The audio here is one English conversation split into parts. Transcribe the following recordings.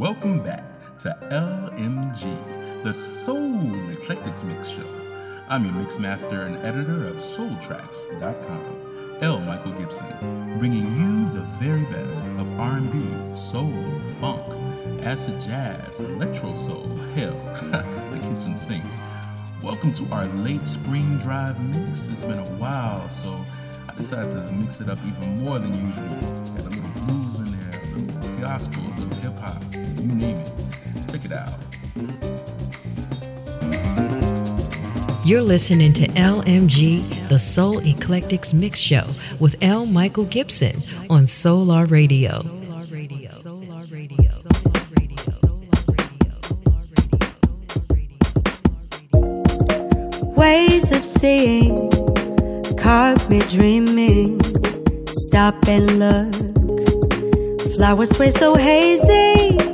Welcome back to LMG, the Soul Eclectics Mix Show. I'm your mixmaster and editor of SoulTracks.com, L. Michael Gibson, bringing you the very best of R&B, soul, funk, acid jazz, electro soul, hell, the kitchen sink. Welcome to our late spring drive mix. It's been a while, so I decided to mix it up even more than usual. Got a little blues in there, a little gospel, a little you name it. Check it out. You're listening to LMG, the Soul Eclectics Mix Show with L. Michael Gibson on Solar Radio. Ways of seeing caught me dreaming. Stop and look. Flowers sway so hazy.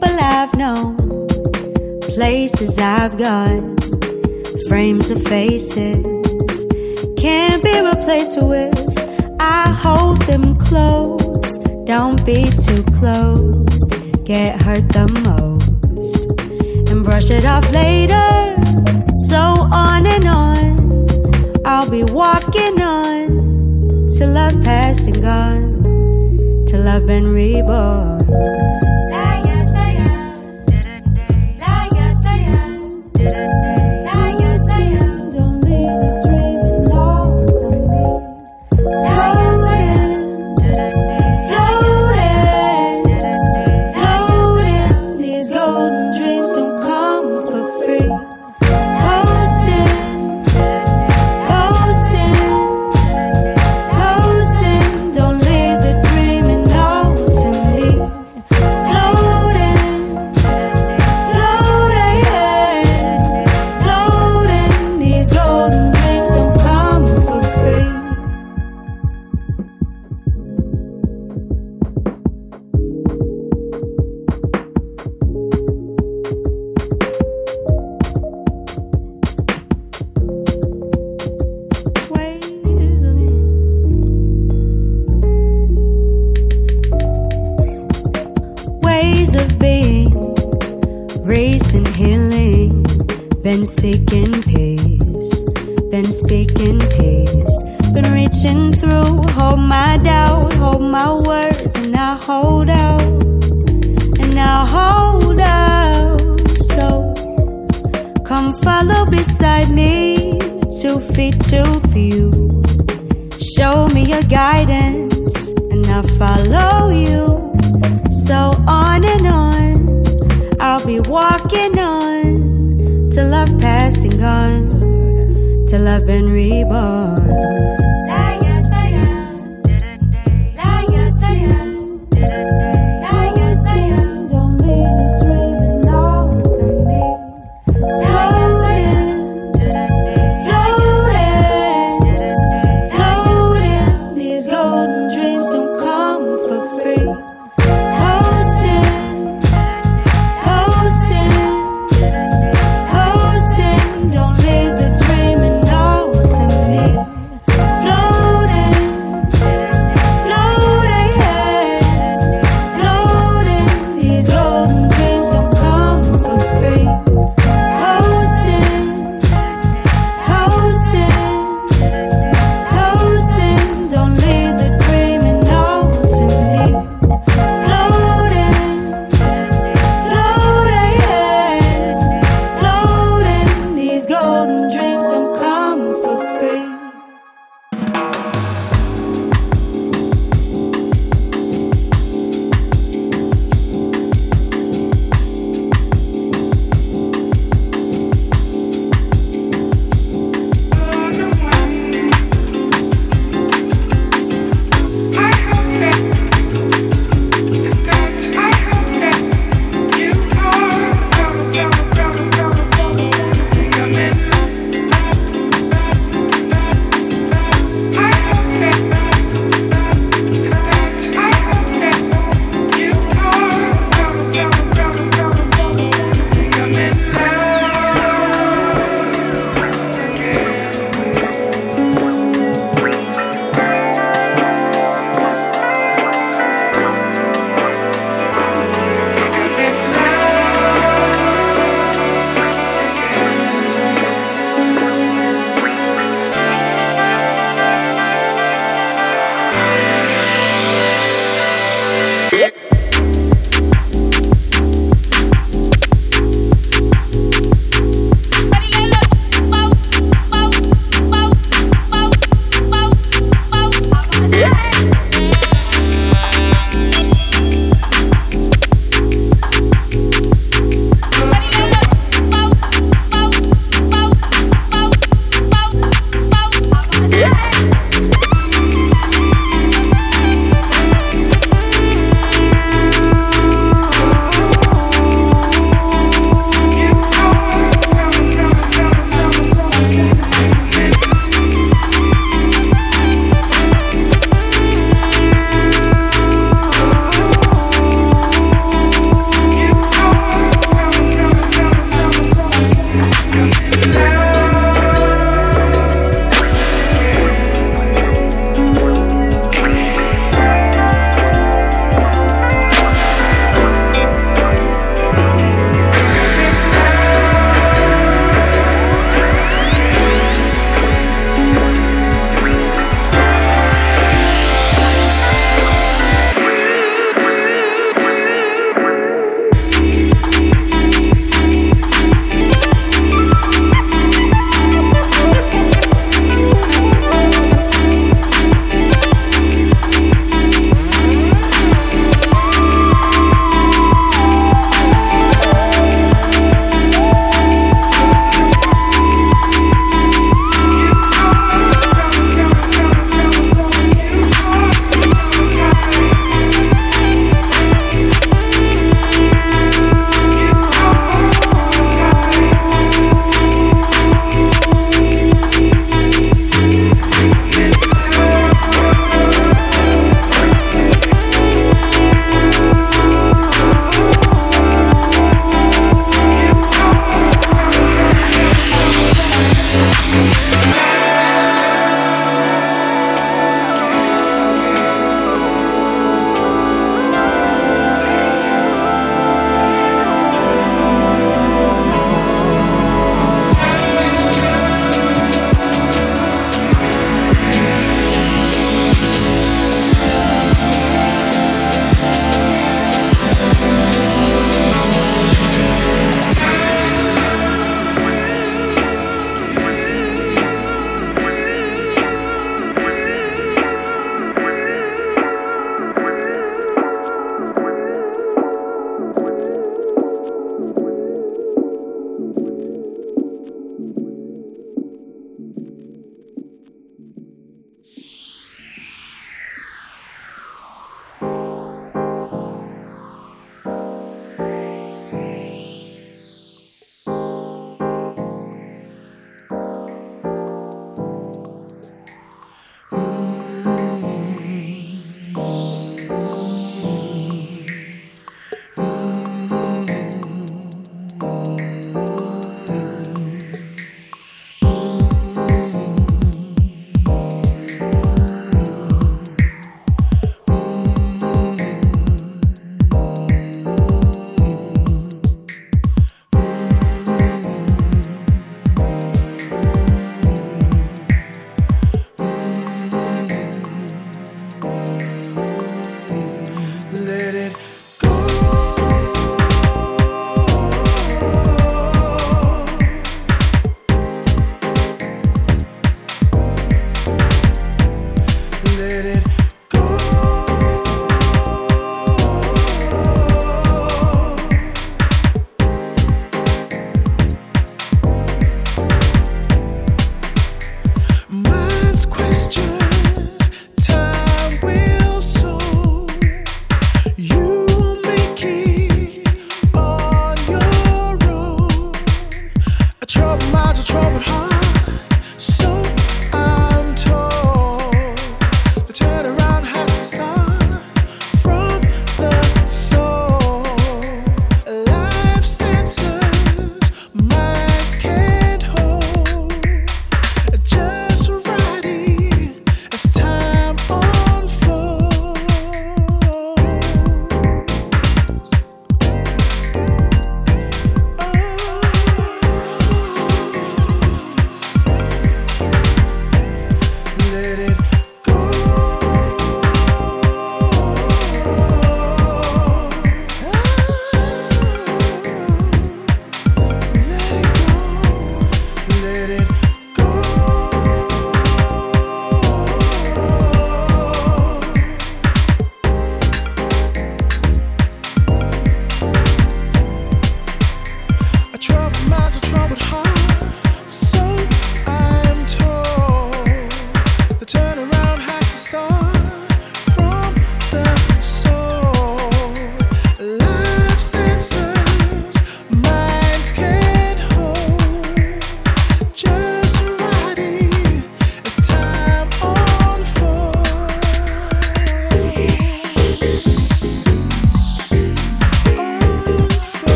People I've known, places I've gone, frames of faces can't be replaced with. I hold them close. Don't be too close. Get hurt the most and brush it off later. So on and on, I'll be walking on till I've passed and gone, till I've been reborn.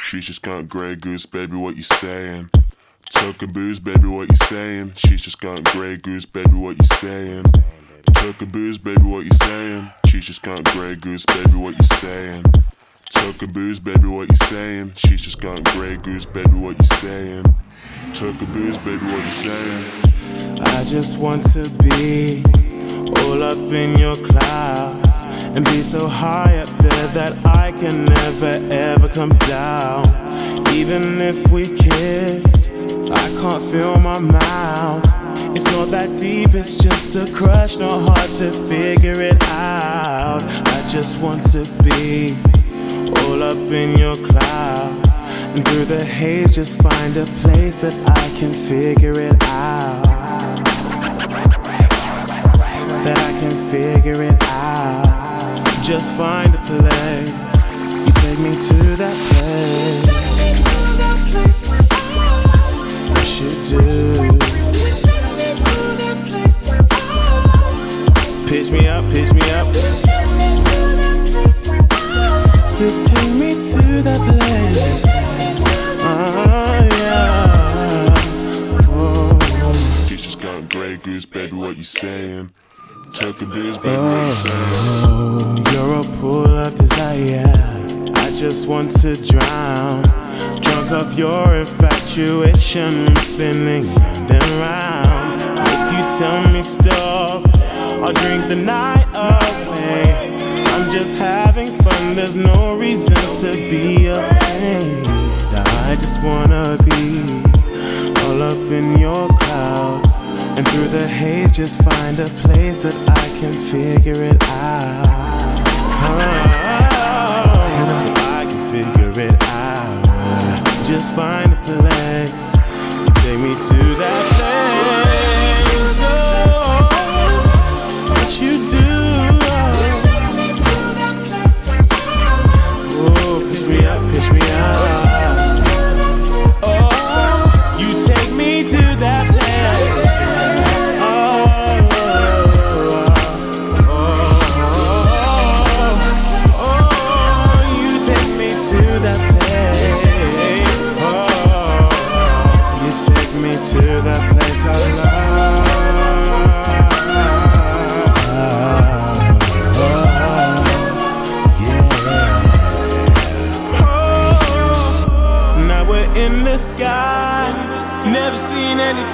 She's just got Grey Goose, baby, what you saying? Took booze, baby, what you saying? She's just got Grey Goose, baby, what you saying? A booze, baby, what you saying? She's just got Grey Goose, baby, what you saying? Took a booze, baby, what you saying? She's just gone Grey Goose, baby, what you saying? Took a booze, baby, what you saying? I just want to be all up in your clouds and be so high up there that I can never ever come down. Even if we kissed, I can't feel my mouth. It's not that deep, it's just a crush, not hard to figure it out. I just want to be all up in your clouds and through the haze, just find a place that I can figure it out that I can figure it out. Just find a place. You take me to that place. Yes, you do. Pitch me up, pitch me up. You take me to that place. Oh, yeah. Oh. She's just got Grey Goose, baby, what you saying? Took a booze, baby, what you oh, saying? Oh, you're a pool of desire. I just want to drown. Drunk off your infatuation, spinning round and round. If you tell me stop, I'll drink the night away. Just having fun, there's no reason to be afraid. I just wanna be all up in your clouds. And through the haze, just find a place that I can figure it out. Oh, I can figure it out. Just find a place. Take me to that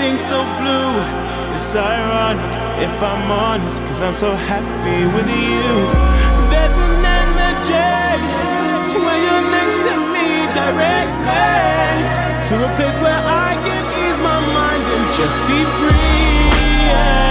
seen anything so blue. It's ironic if I'm honest, cause I'm so happy with you. There's an energy when you're next to me, direct me to a place where I can ease my mind and just be free. yeah.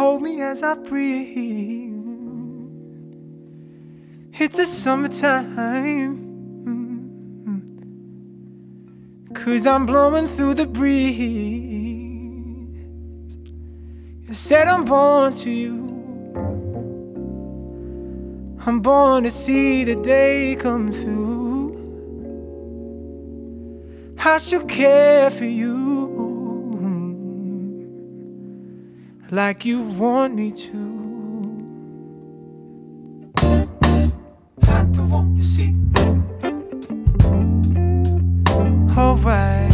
Hold me as I breathe. It's the summertime. Cause I'm blowing through the breeze. You said I'm born to you. I'm born to see the day come through. I should care for you like you want me to. I don't want to see. Alright.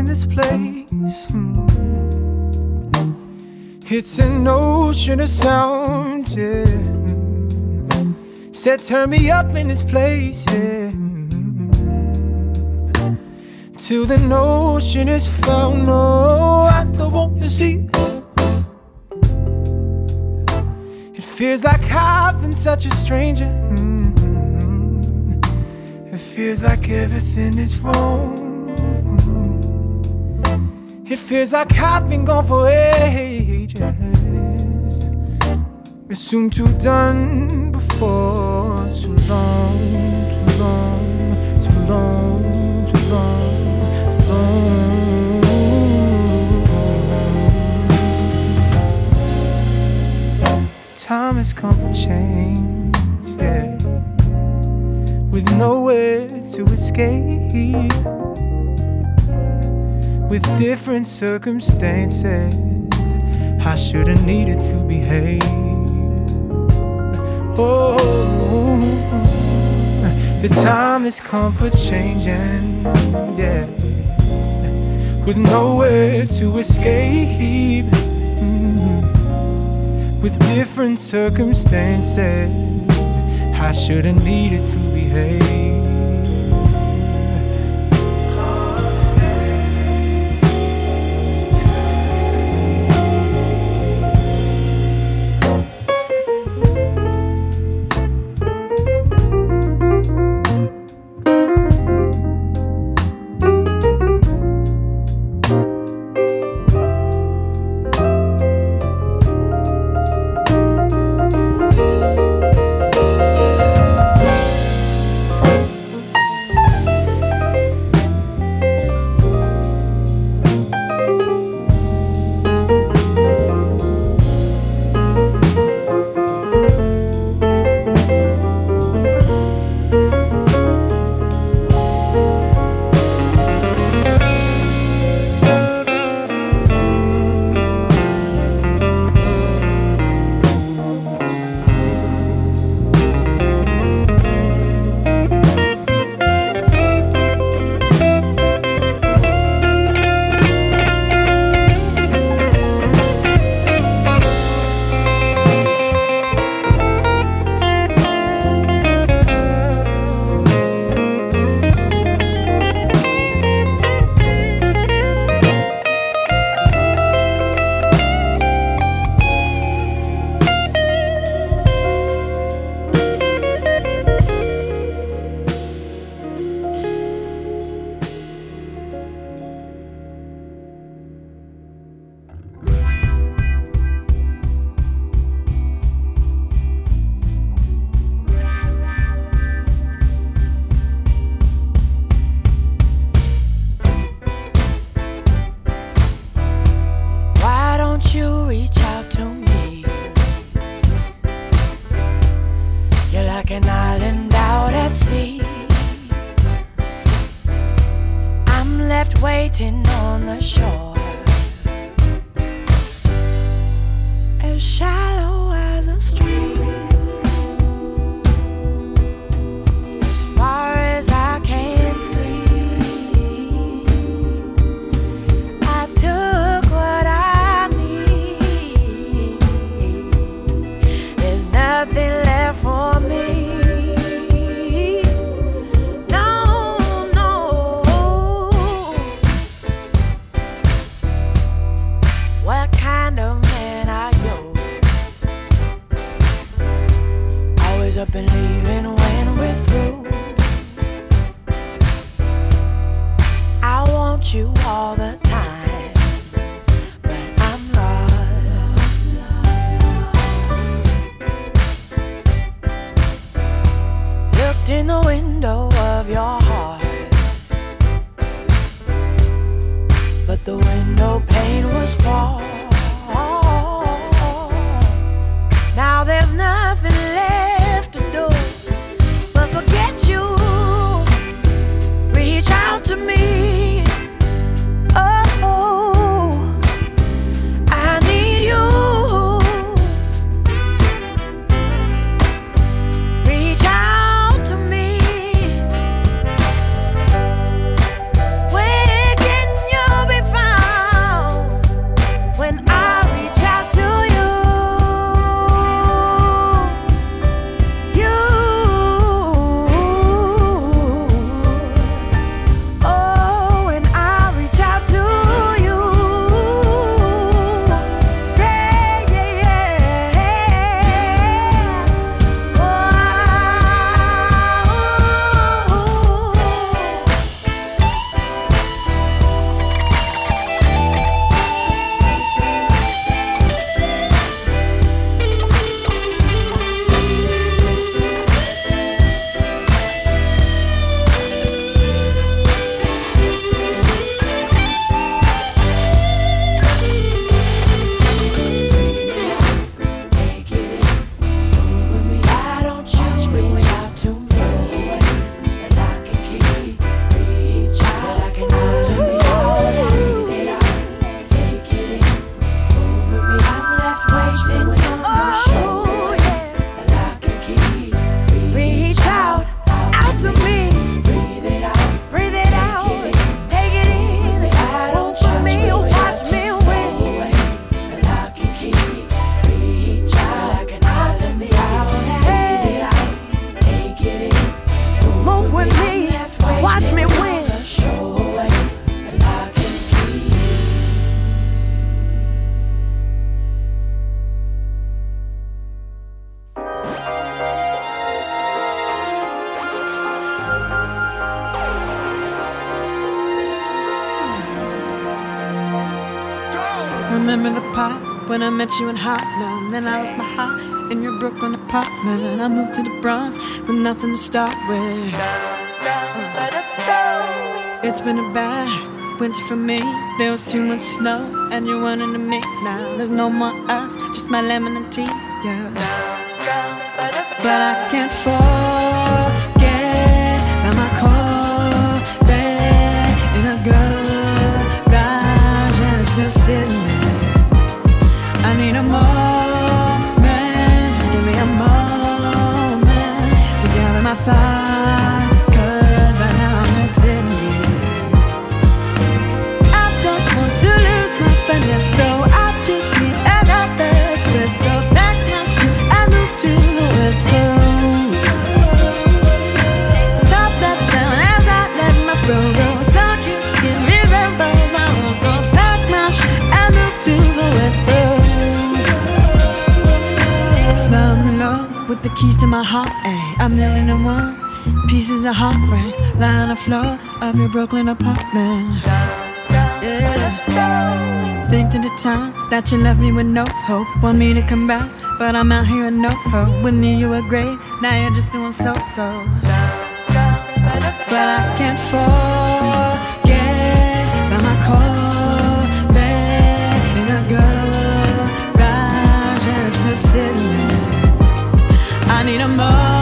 In this place. hmm. It's an ocean of sound, yeah. Said, turn me up in this place, yeah. Till the notion is found. No, I don't want to see. It feels like I've been such a stranger. Mm. It feels like everything is wrong. Feels like I've been gone for ages. It's soon too done before too long, too long, too long, too long, too long. Time has come for change, yeah. With nowhere to escape, with different circumstances. I should've needed to behave. Oh, the time has come for changing, yeah. With nowhere to escape, mm, with different circumstances, I should've needed to behave. I met you in Harlem, then I lost my heart in your Brooklyn apartment. I moved to the Bronx with nothing to start with. It's been a bad winter for me. There was too much snow, and you're running to me now. There's no more ice, just my lemon and tea. Yeah, but I can't fall. to my heart, ay, I'm. Pieces of heartbreak, lying on the floor of your Brooklyn apartment. Yeah. Think to the times that you left me with no hope. Want me to come back, but I'm out here with no hope. With me, you were great, now you're just doing so so. But I can't forget about my call. Being a girl, and. I need a moment.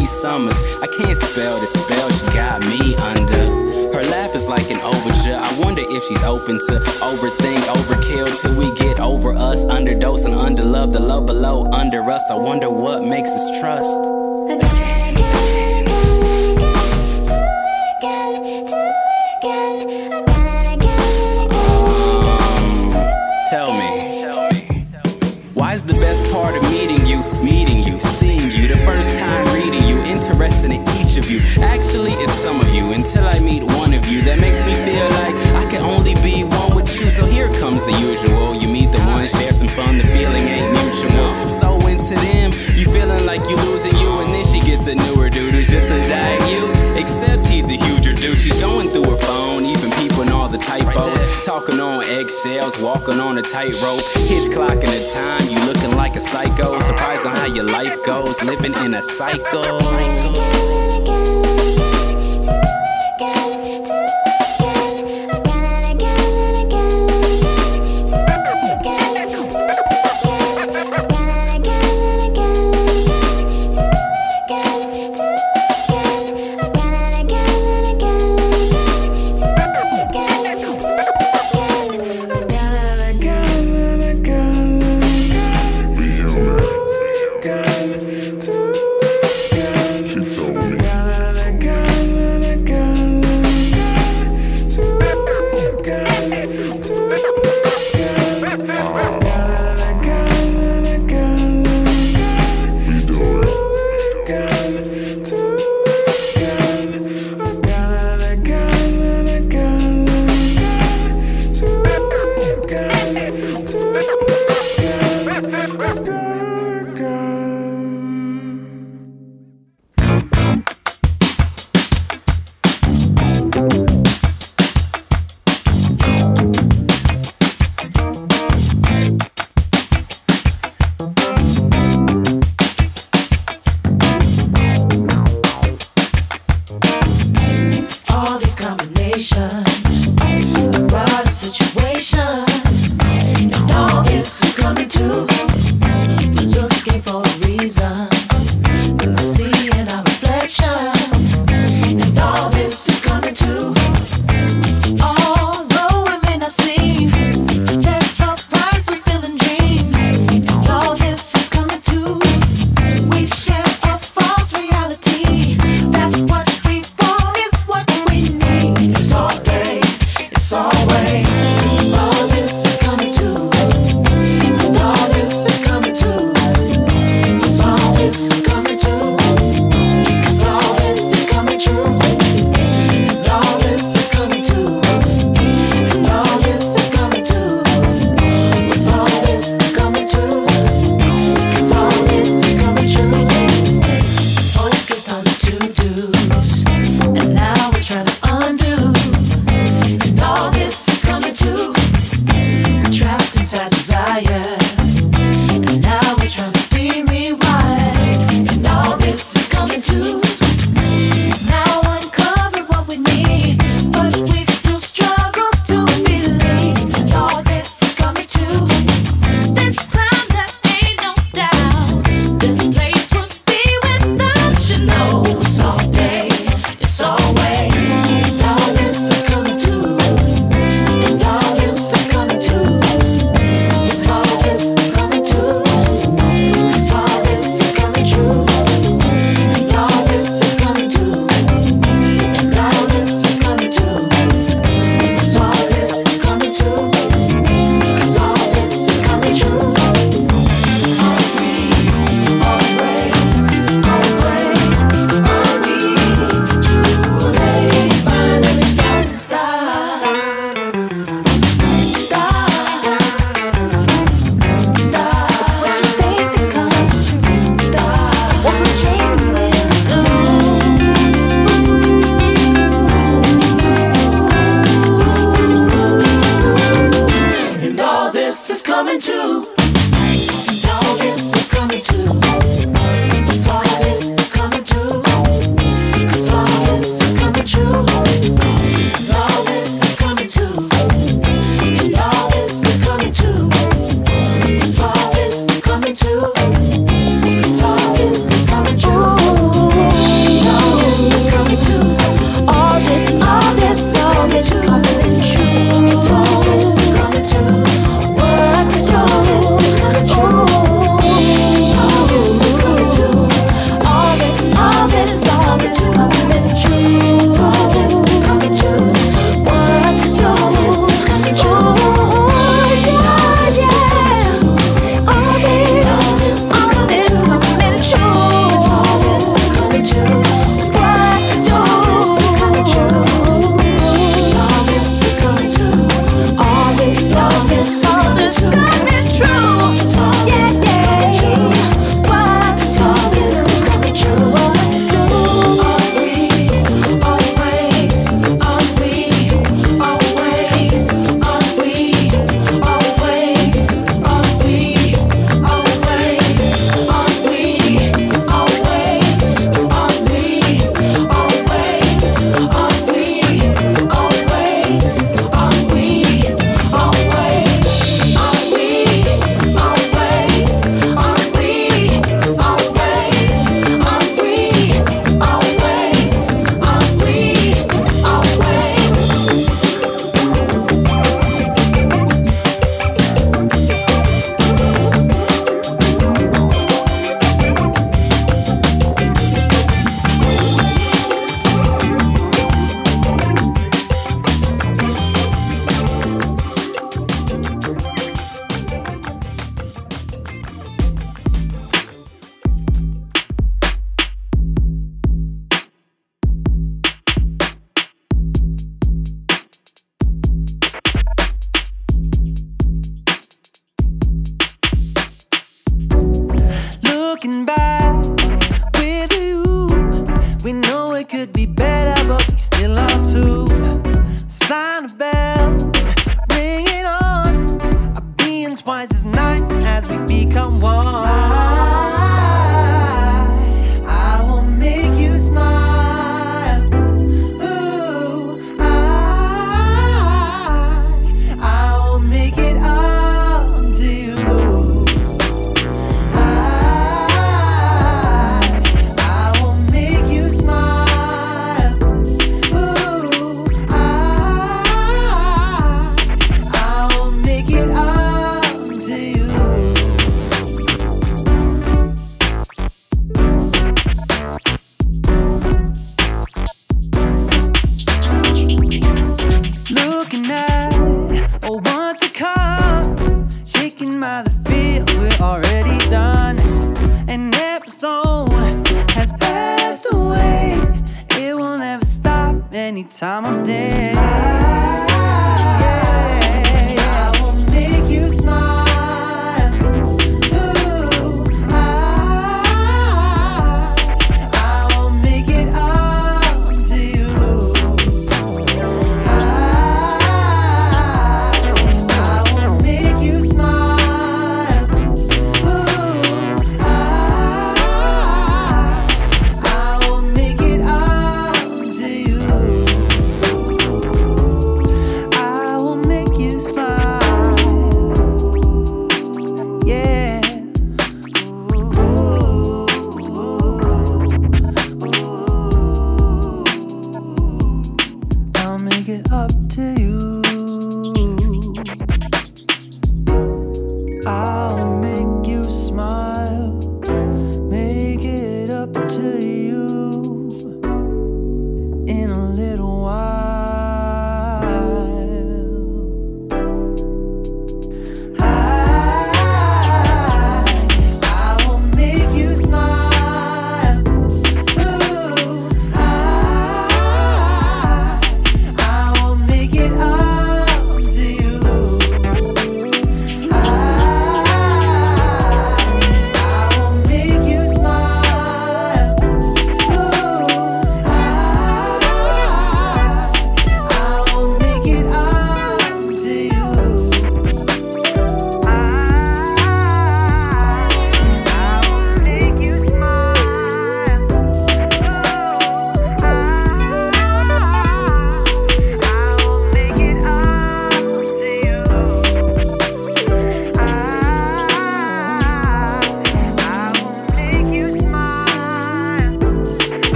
Cree Summers. I can't spell the spell she got me under. Her laugh is like an overture. I wonder if she's open to overthink, overkill till we get over us. Underdose and underlove, the love below, under us. I wonder what makes us trust. Actually, it's some of you until I meet one of you that makes me feel like I can only be one with you. So here comes the usual. You meet the one, share some fun, the feeling ain't mutual. So into them, you feeling like you losing you, and then she gets a newer dude who's just a dying you. Except he's a huger dude. She's going through her phone, even peeping all the typos. Talking on eggshells, walking on a tightrope. Hitch clocking the time, you looking like a psycho. Surprised on how your life goes, living in a cycle.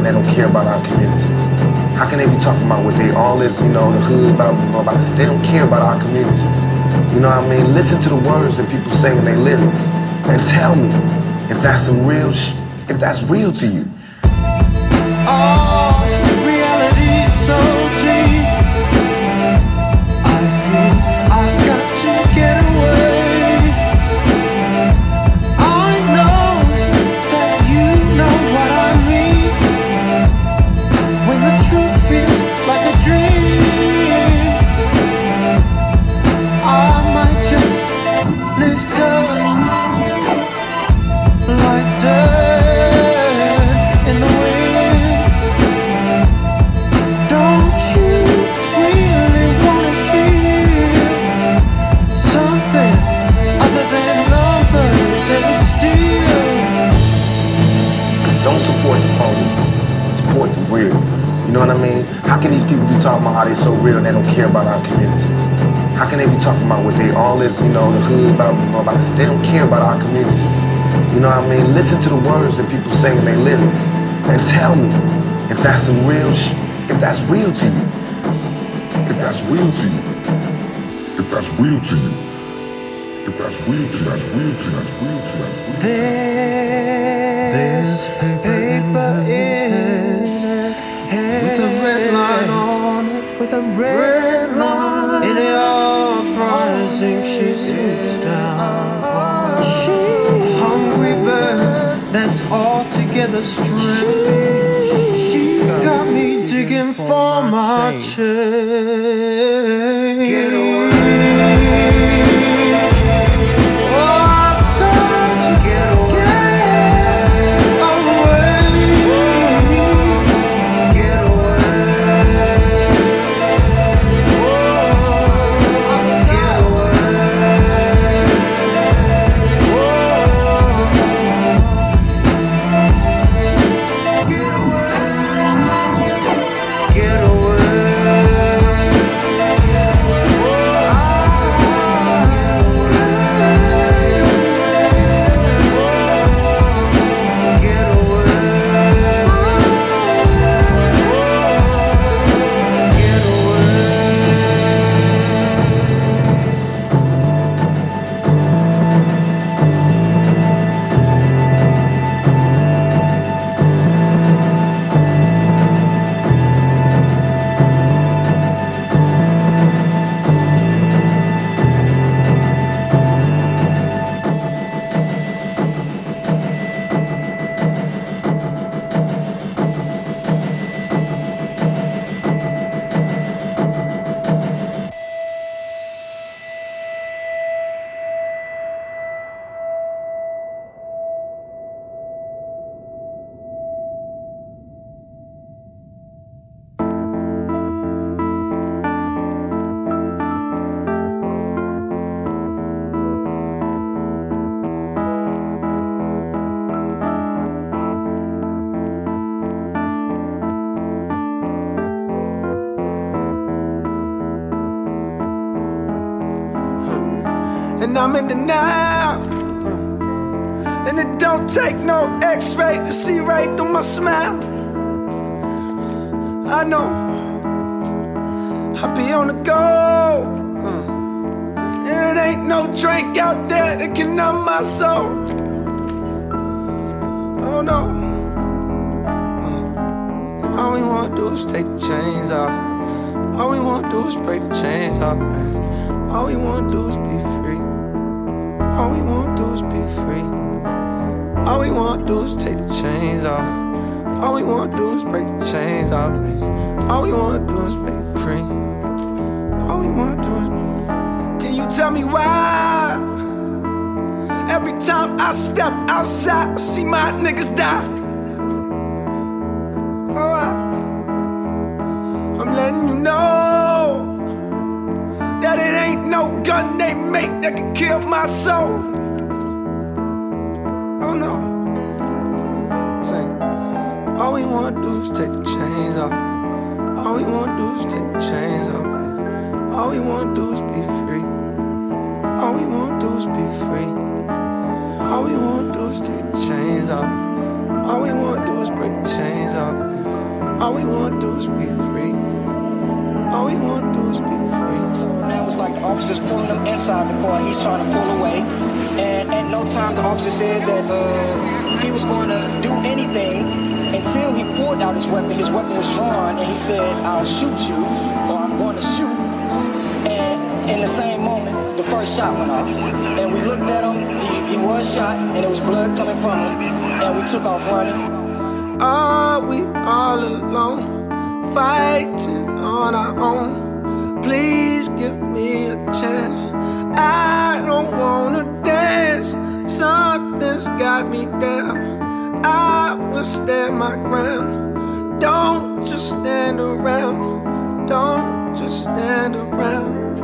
And they don't care about our communities? How can they be talking about what they all is, you know, the hood, blah, blah. They don't care about our communities. You know what I mean? Listen to the words that people say in their lyrics and tell me if that's some real sh- if that's real to you. Real to you. If that's real to you. If that's real to you. If that's real to you, that's real to you, that's real my and I'm in the now. And it don't take no x-ray to see right through my smile. I know I be on the go. uh, And it ain't no drink out there that can numb my soul. Oh no. Uh, And all we wanna do is take the chains off. All we wanna do is break the chains off, man. All we wanna do is be free. All we wanna do is be free. All we wanna do is take the chains off. All we wanna do is break the chains off, man. All we wanna do is be free. All we wanna do is be free. Can you tell me why? Every time I step outside, I see my niggas die. My soul. Oh no. All we wanna do is take the chains off. All we wanna do is take the chains off. All we wanna do is be free. All we wanna do is be free. All we wanna do is take the chains off. All we wanna do is break the chains off. All we wanna do is be free. All we wanna do is be. So now it's like the officer's pulling him inside the car. He's trying to pull away. And at no time the officer said that uh, he was going to do anything until he pulled out his weapon. His weapon was drawn and he said, I'll shoot you or I'm going to shoot. And in the same moment, the first shot went off. And we looked at him. He, he was shot and it was blood coming from him. And we took off running. Are we all alone, fighting on our own? Please chance. I don't wanna dance. Something's got me down. I will stand my ground. Don't just stand around. Don't just stand around.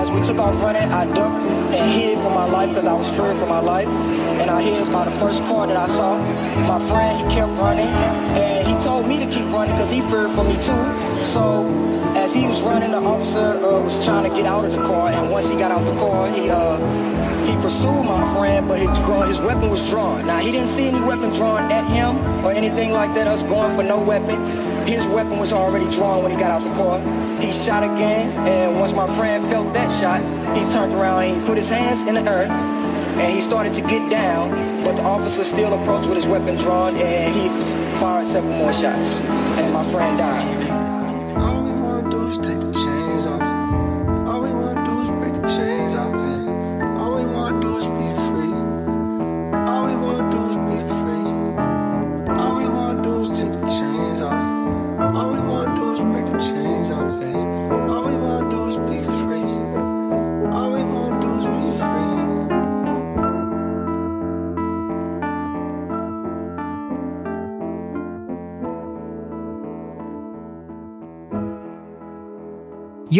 As we took off running, I ducked and hid for my life because I was fearing for my life. And I hid by the first car that I saw. My friend, he kept running. And he told me to keep running because he feared for me too. So as he was running, the officer uh, was trying to get out of the car. And once he got out the car, he uh, he pursued my friend, but his, his weapon was drawn. Now, he didn't see any weapon drawn at him or anything like that, us going for no weapon. His weapon was already drawn when he got out the car. He shot again, and once my friend felt that shot, he turned around and he put his hands in the earth, and he started to get down, but the officer still approached with his weapon drawn, and he fired several more shots, and my friend died.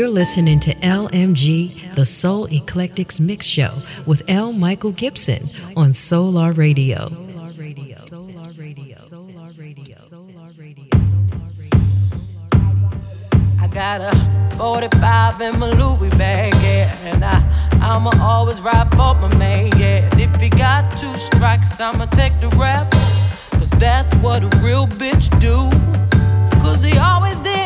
You're listening to LMG, the Soul Eclectics Mix Show with L. Michael Gibson on Solar Radio. I got a 45 in my Louis bag, yeah. And I, I'ma always ride for my man, yeah. If he got two strikes, I'ma take the rap. Cause that's what a real bitch do. Cause he always did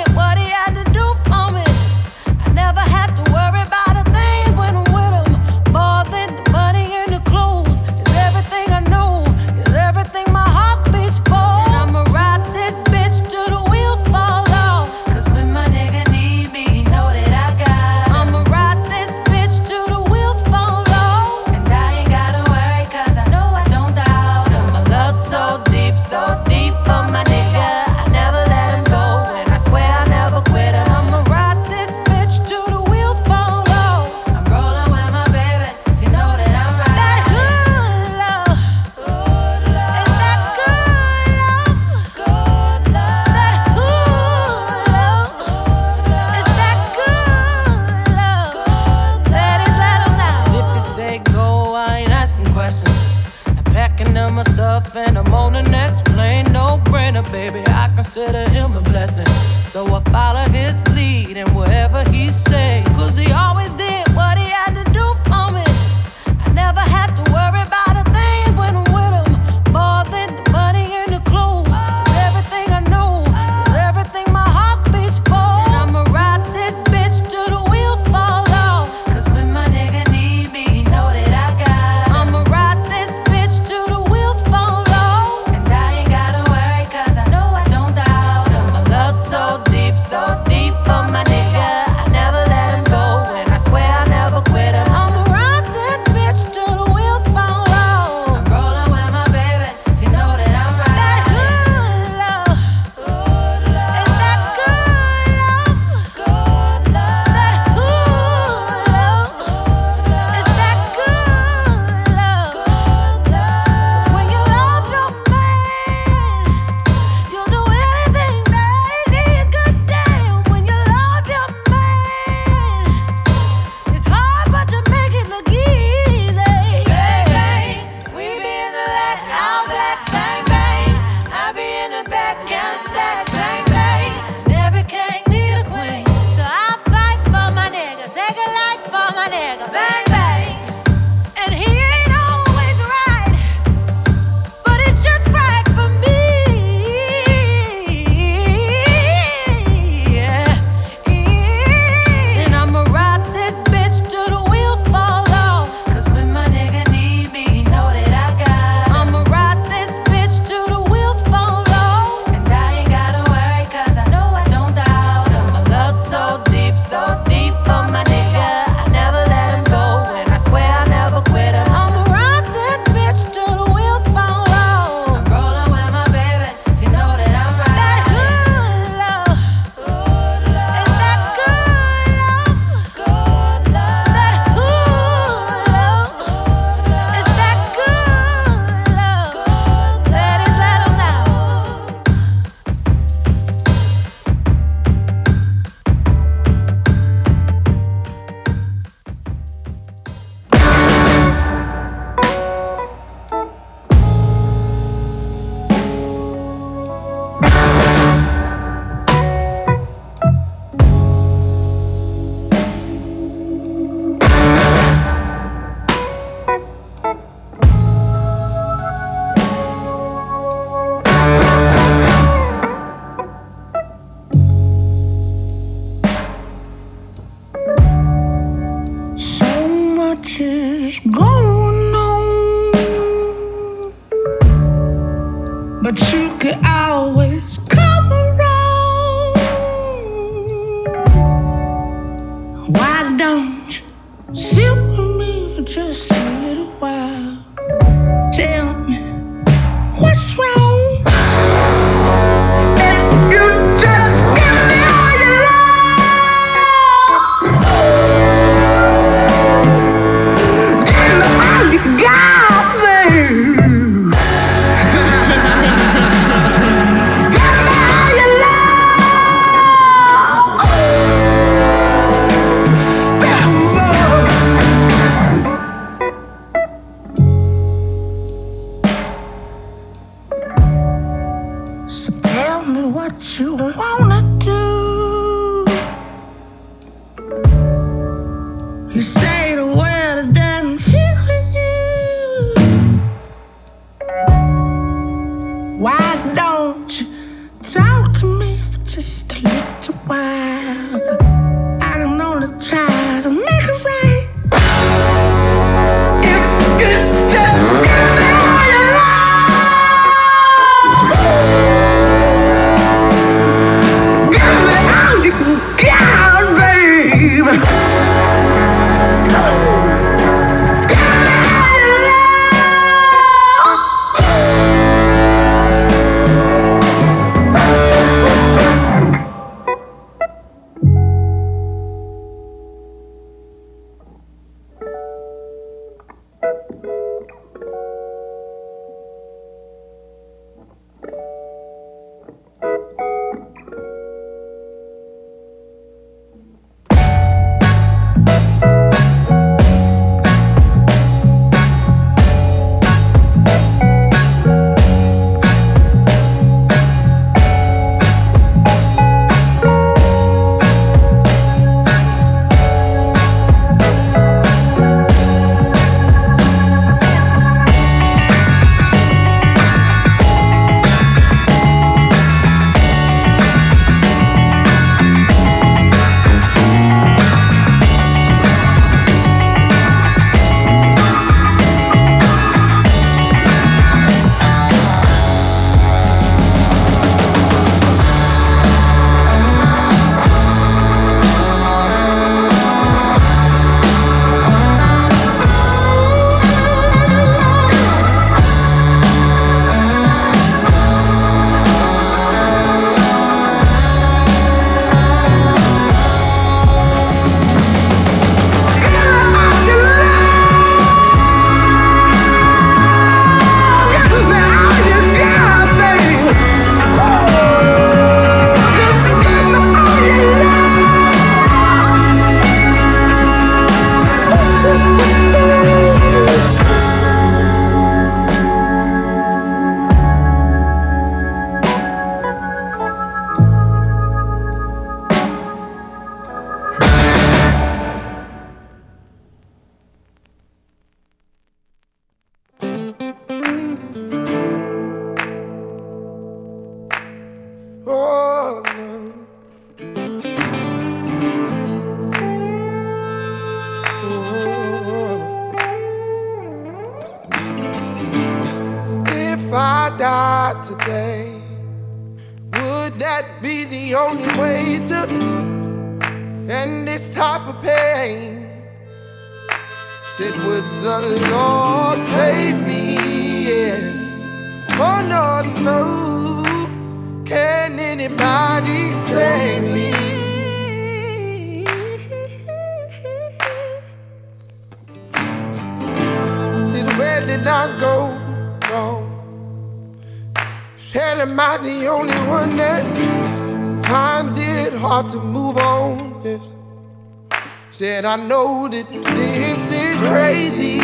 And I know that this is crazy.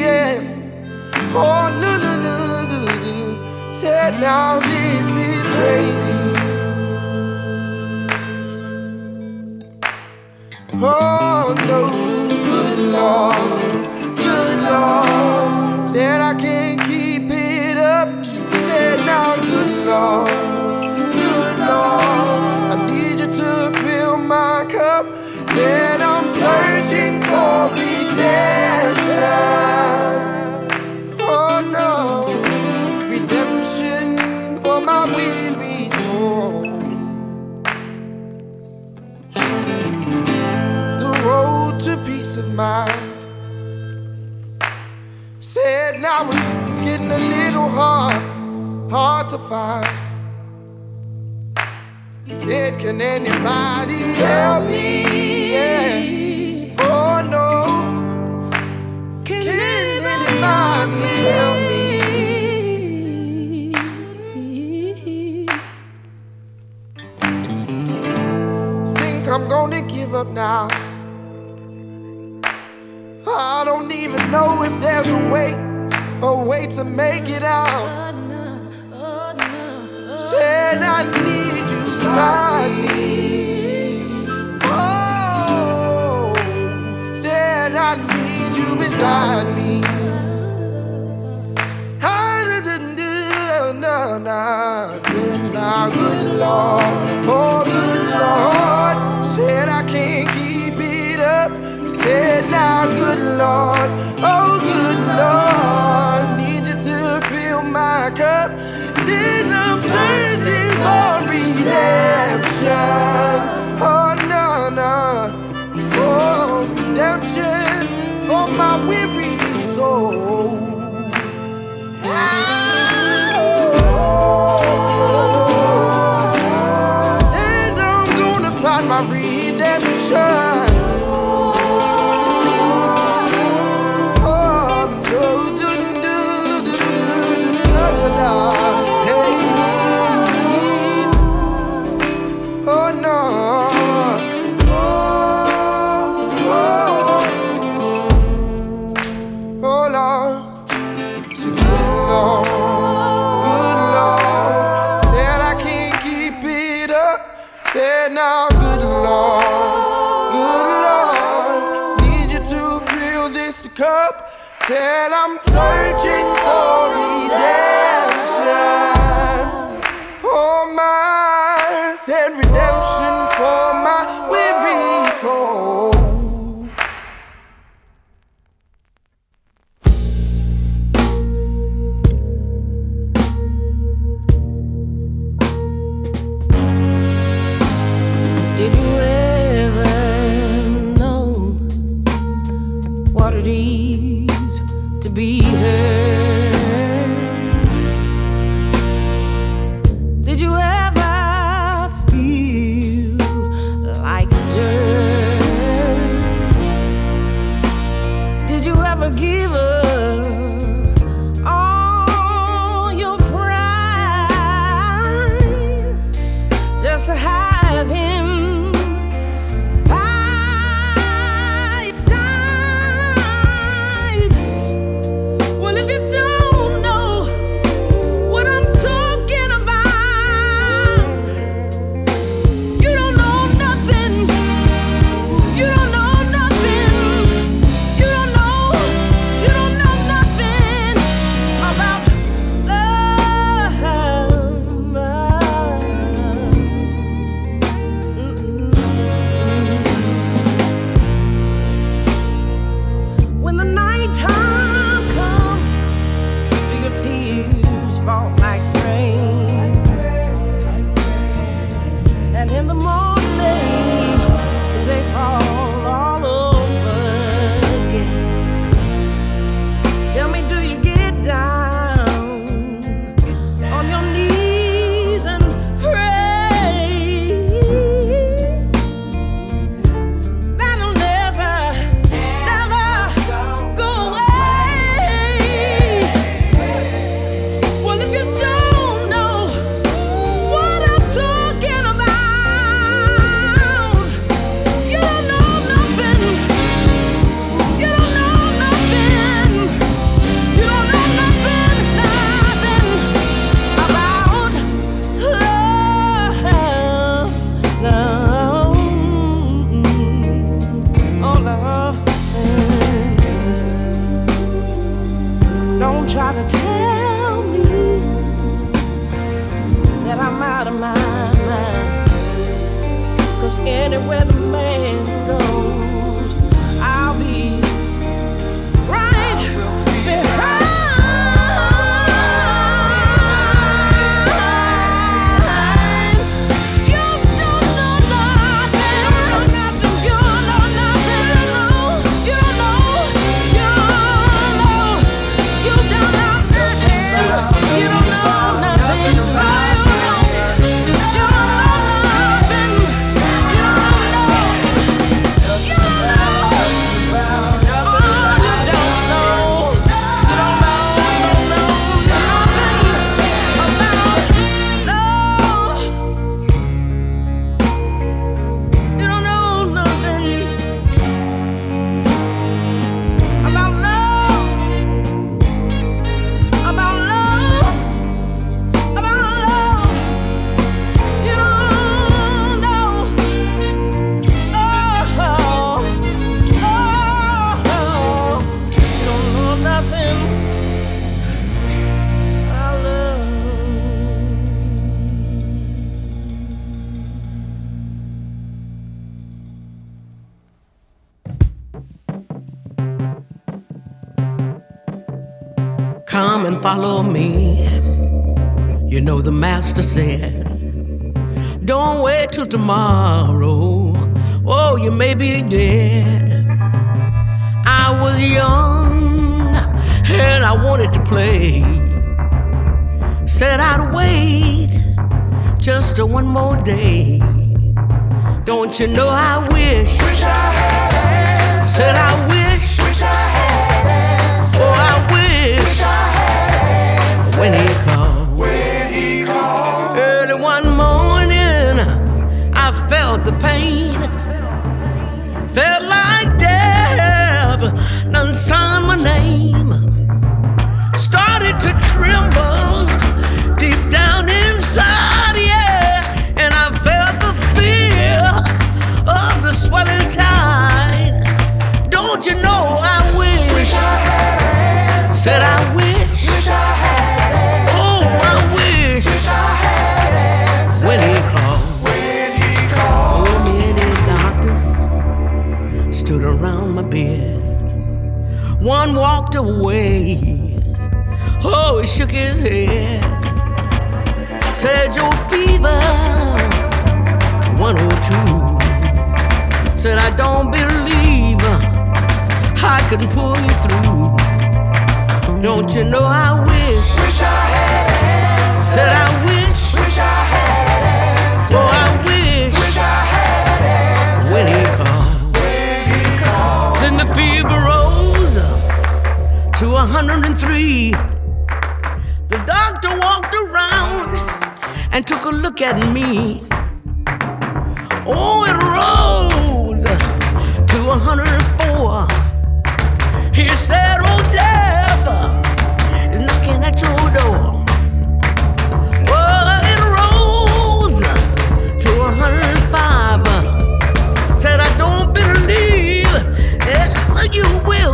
Yeah. Oh, no, no, no, no, no. Said now this is crazy. Oh, no, good Lord, good Lord. Said I can't keep it up. Said now, good Lord. mine. Said now it's getting a little hard, hard to find. Said, can anybody help me? Yeah. Oh no. Can, can anybody help me? Think I'm gonna give up now. I don't even know if there's a way, a way to make it out. Said I need you beside me. Oh, said I need you beside me. I didn't do no, no. Now, good Lord, oh Now, good Lord, oh good Lord. Need you to fill my cup. Said I'm searching for redemption. Oh no, no. Oh, redemption for my weary soul. Said I'm gonna find my redemption. Said I'm searching for redemption. Oh my, follow me. You know the master said, Don't wait till tomorrow. Oh, you may be dead. I was young and I wanted to play. Said I'd wait just one more day. Don't you know I wish? wish I Said I wish. Felt One walked away. Oh, he shook his head. Said your fever 102. Said I don't believe I can pull you through. Don't you know I wish? Wish I had said I wish. Oh, I wish. When he called. When he called. Then the fever to 103. The doctor walked around and took a look at me. Oh, it rose to 104. He said, Oh, death is knocking at your door. Oh, it rose to 105. Said, I don't believe that you will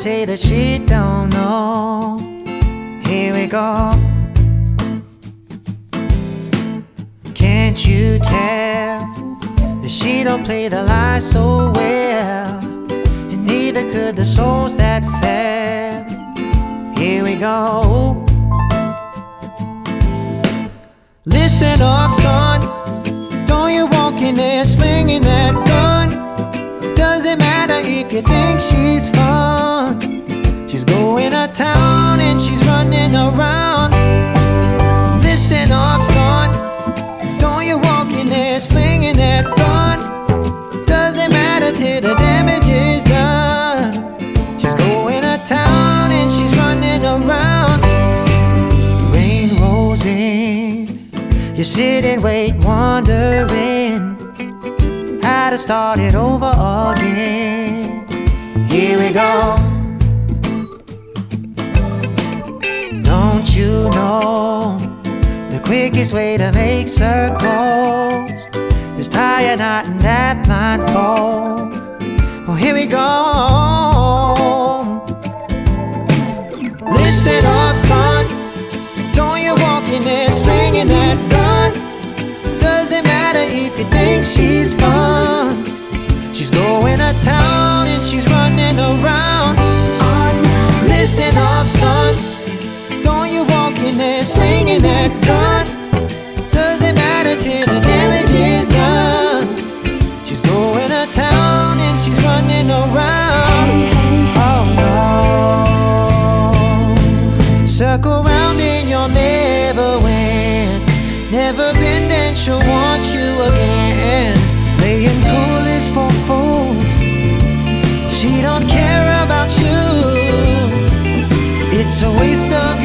say that she don't know. Here we go. Can't you tell that she don't play the lie so well? And neither could the souls that fell. Here we go. Listen up, son. Don't you walk in there slinging that gun. Doesn't matter if you think she's fun. Going to town and she's running around. Listen up, son. Don't you walk in there slinging that gun. Doesn't matter till the damage is done. She's going to town and she's running around. Rain rolls in. You sit and wait, wondering how to start it over again. Here we go. The quickest way to make circles is tie a knot in that blindfold? Well, here we go. Listen up, son. Don't you walk in there slinging that gun? Doesn't matter if you think she's fun. She's going to town and she's running around. Listen slinging that gun? Doesn't matter till the damage is done. She's going to town and she's running around. Oh no. Circle round and you'll never win. Never been then she'll want you again. Playing cool is for fools. She don't care about you. It's a waste of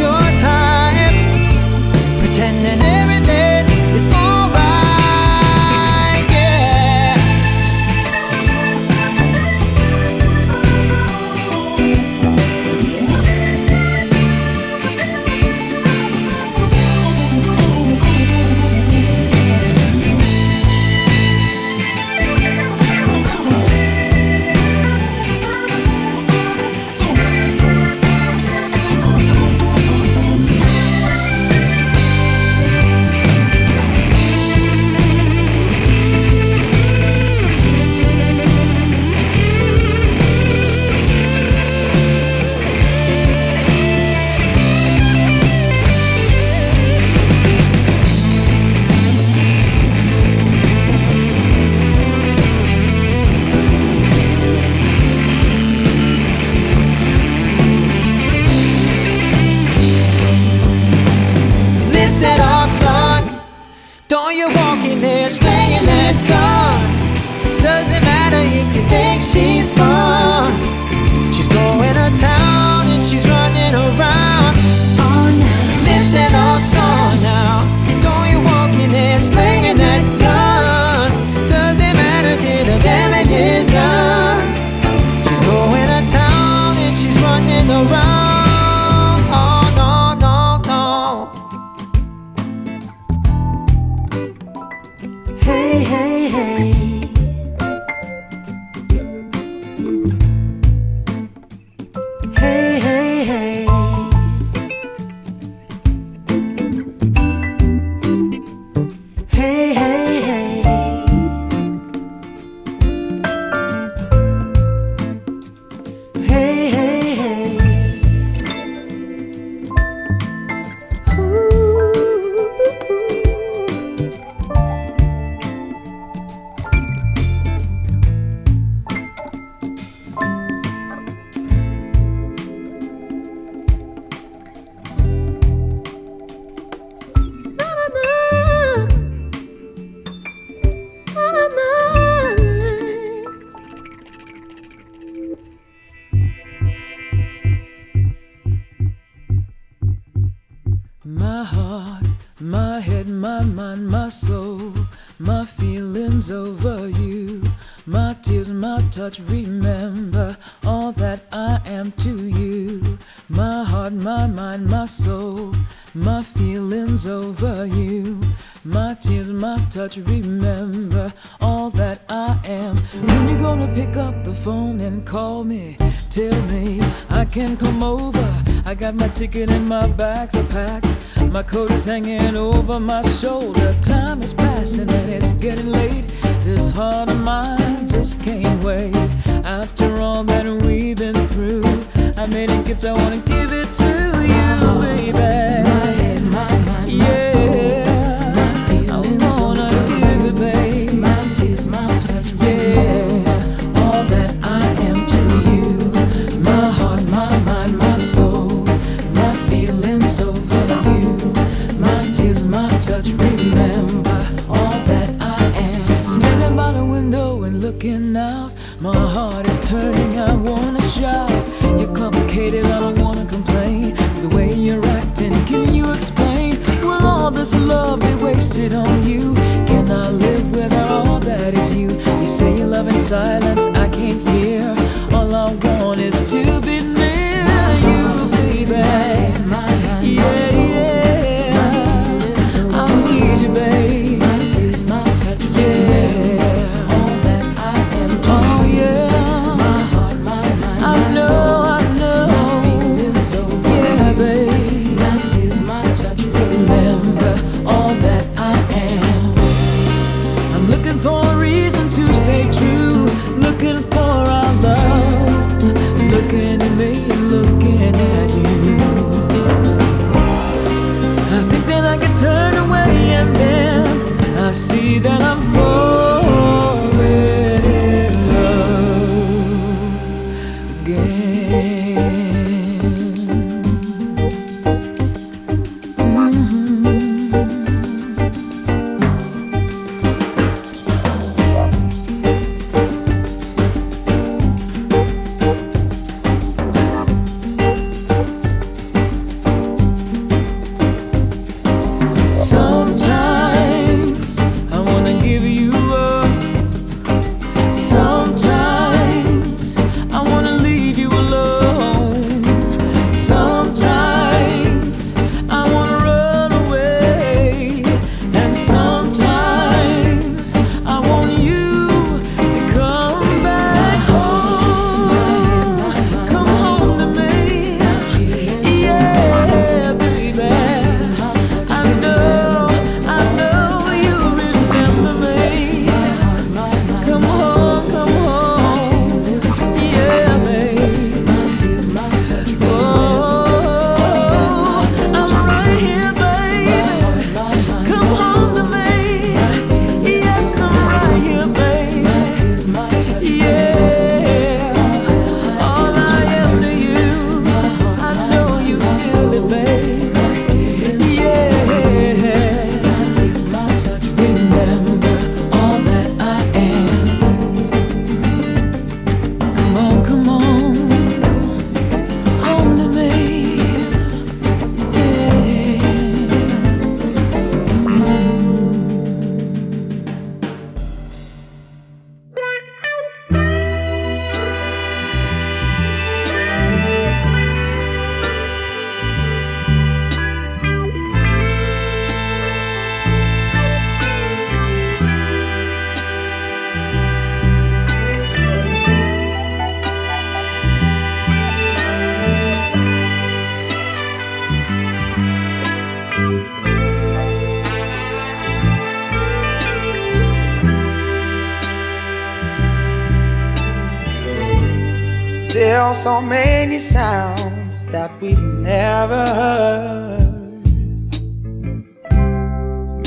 so many sounds that we've never heard.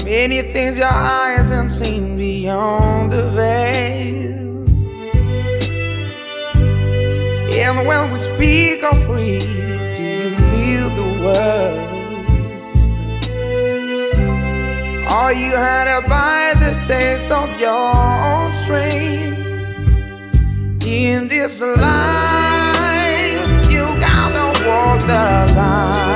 Many things your eyes haven't seen beyond the veil. And when we speak of freedom, do you feel the words? Are you hurt by the taste of your own strength? in this life the line.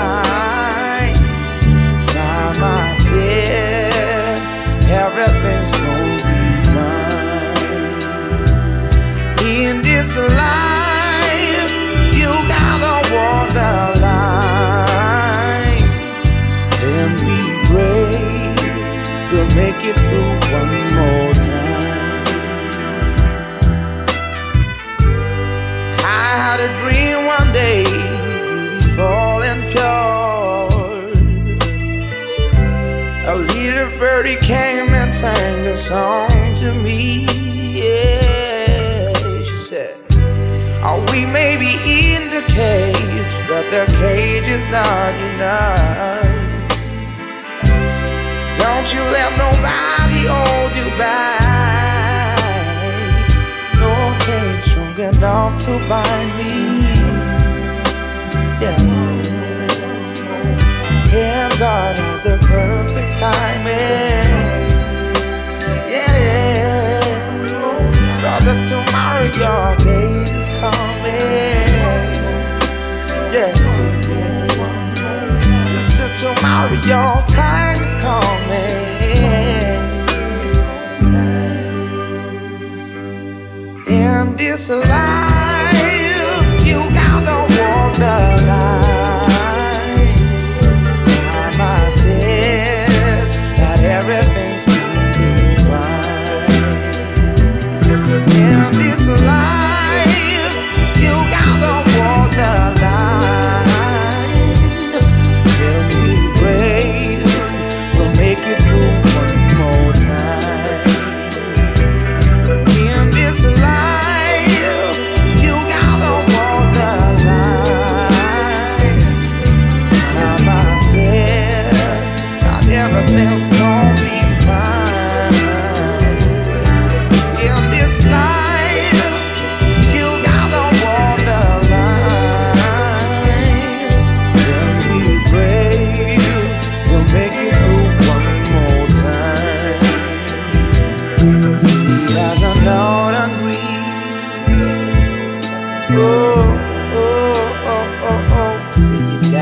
song to me. Yeah, she said, Oh, we may be in the cage, but the cage is not enough. Don't you let nobody hold you back. No cage strong enough to bind me. Yeah. And God has the perfect timing. Your days is coming. Yeah. Sister, till tomorrow, your time is coming. In this alive.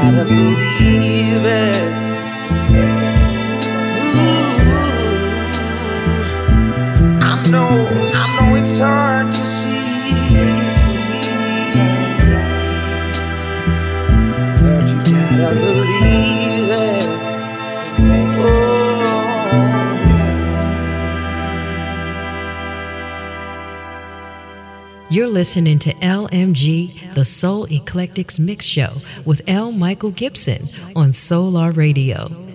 gotta believe it. listening to LMG, the Soul Eclectics Mix Show, with L. Michael Gibson on Solar Radio.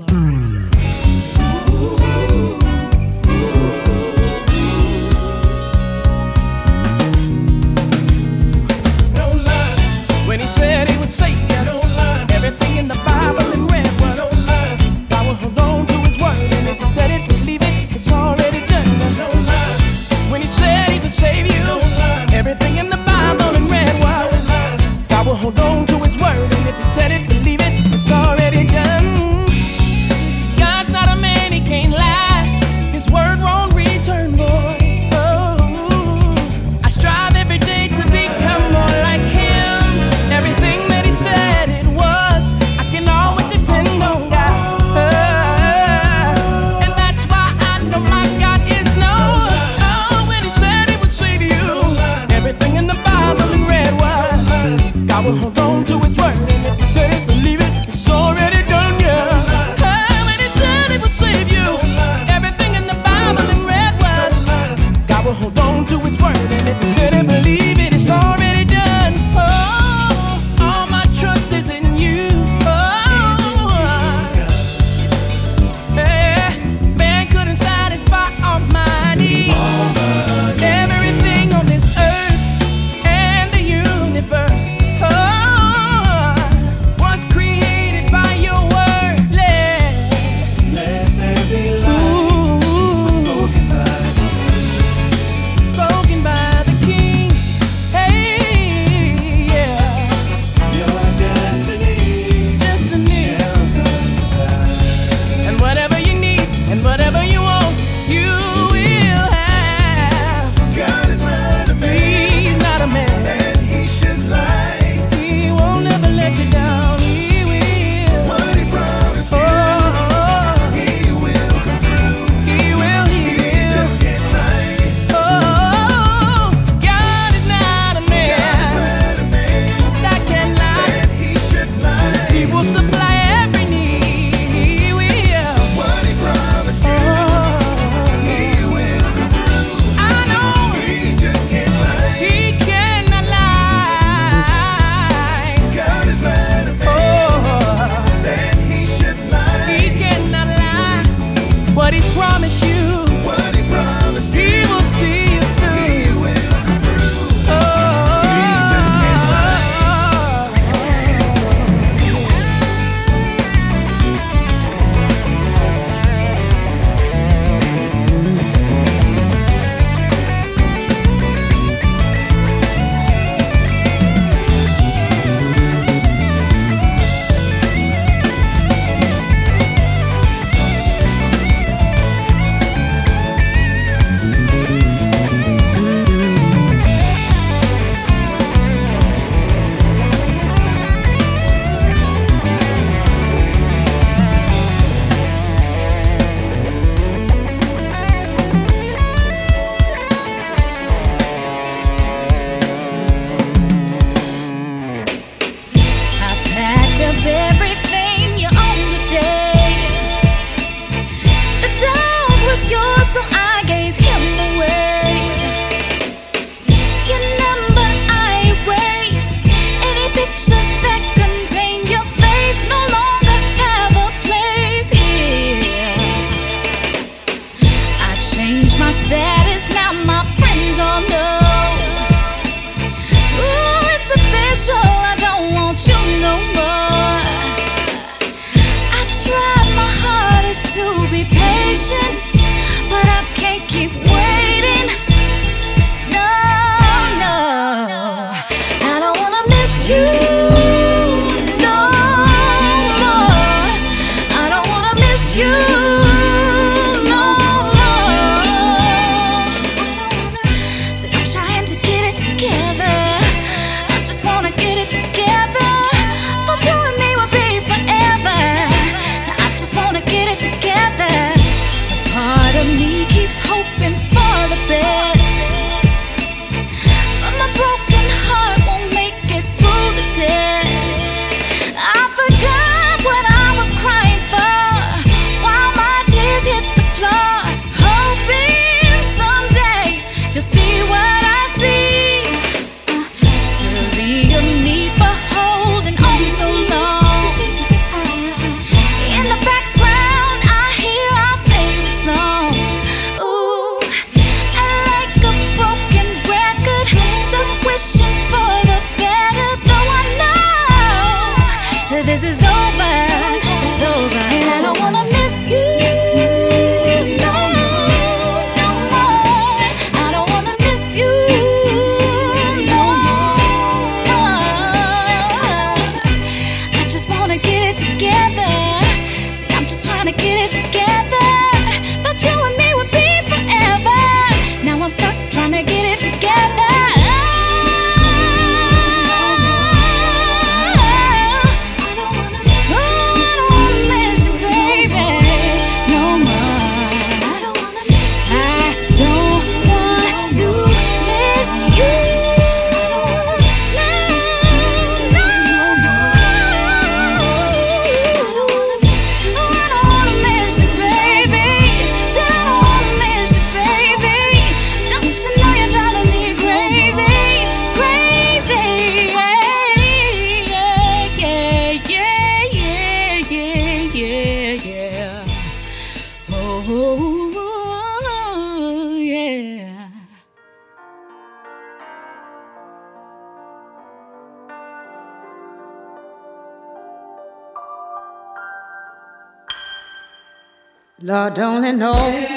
Lord only knows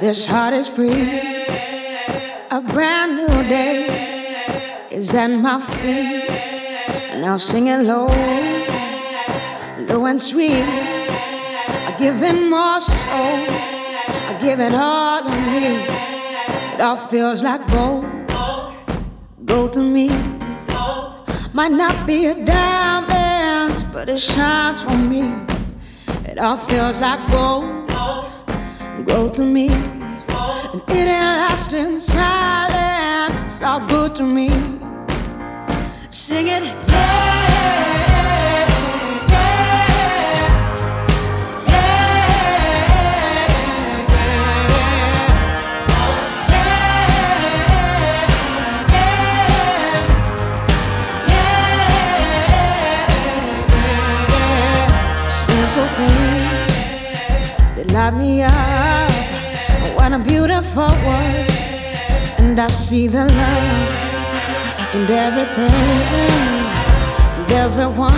this heart is free. A brand new day is at my feet. And I'll sing it low, low and sweet. I give it more soul. I give it all to me. It all feels like gold, gold to me. Might not be a diamond, but it shines for me. It all feels like gold, gold to me. And it ain't lost in silence. It's all good to me. Sing it, simple light me up. What a beautiful world, and I see the love in everything, and everyone.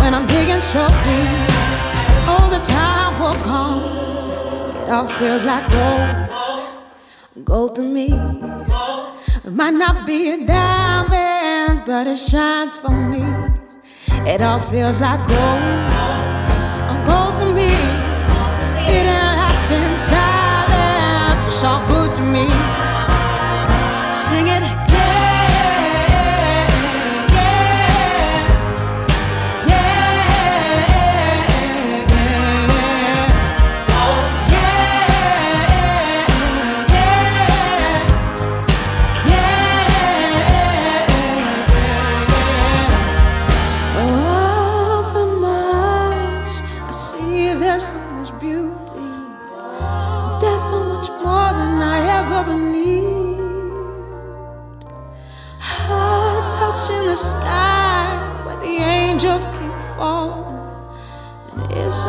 When I'm digging so deep, all the time will come. It all feels like gold, gold to me. It might not be a diamond, but it shines for me. It all feels like gold. Ain't lost in silence. It's all good to me.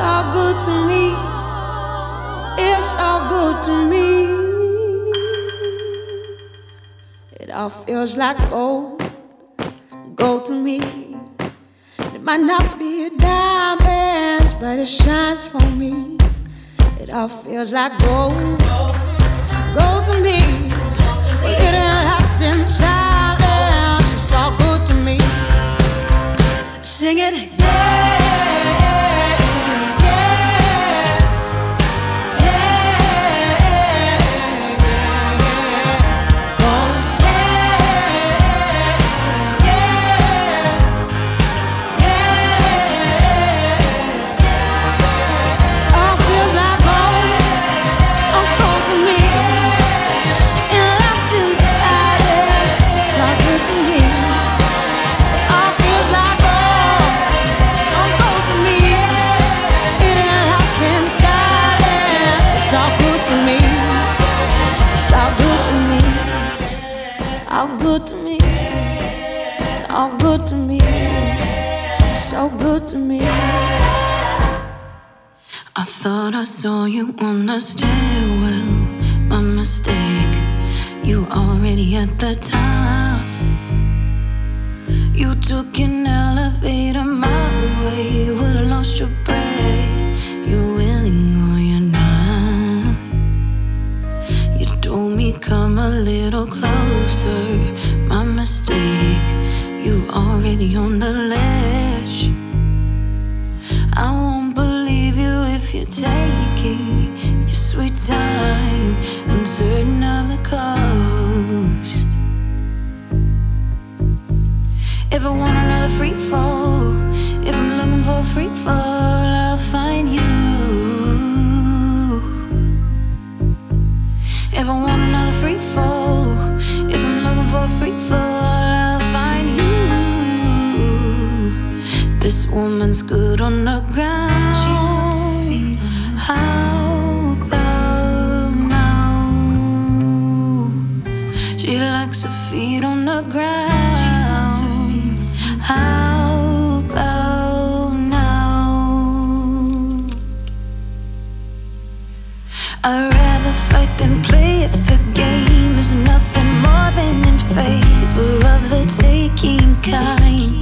All good to me. It's all good to me. It all feels like gold, gold to me. It might not be a diamond, but it shines for me. It all feels like gold, gold to me. It ain't lost in silence. It's all good to me. Sing it, all thought I saw you on the stairwell. My mistake. You already at the top. You took an elevator my way. Would've lost your breath. You're willing or you're not. You told me come a little closer. My mistake. You already on the ledge. I won't believe you if you take it. Your sweet time, uncertain of the coast. If I want another free fall, if I'm looking for a free fall, I'll find you. If I want another free fall, if I'm looking for a free fall, This woman's good on the ground. How about now? She likes her feet on the ground. How about now? I'd rather fight than play if the game is nothing more than in favor of the taking kind.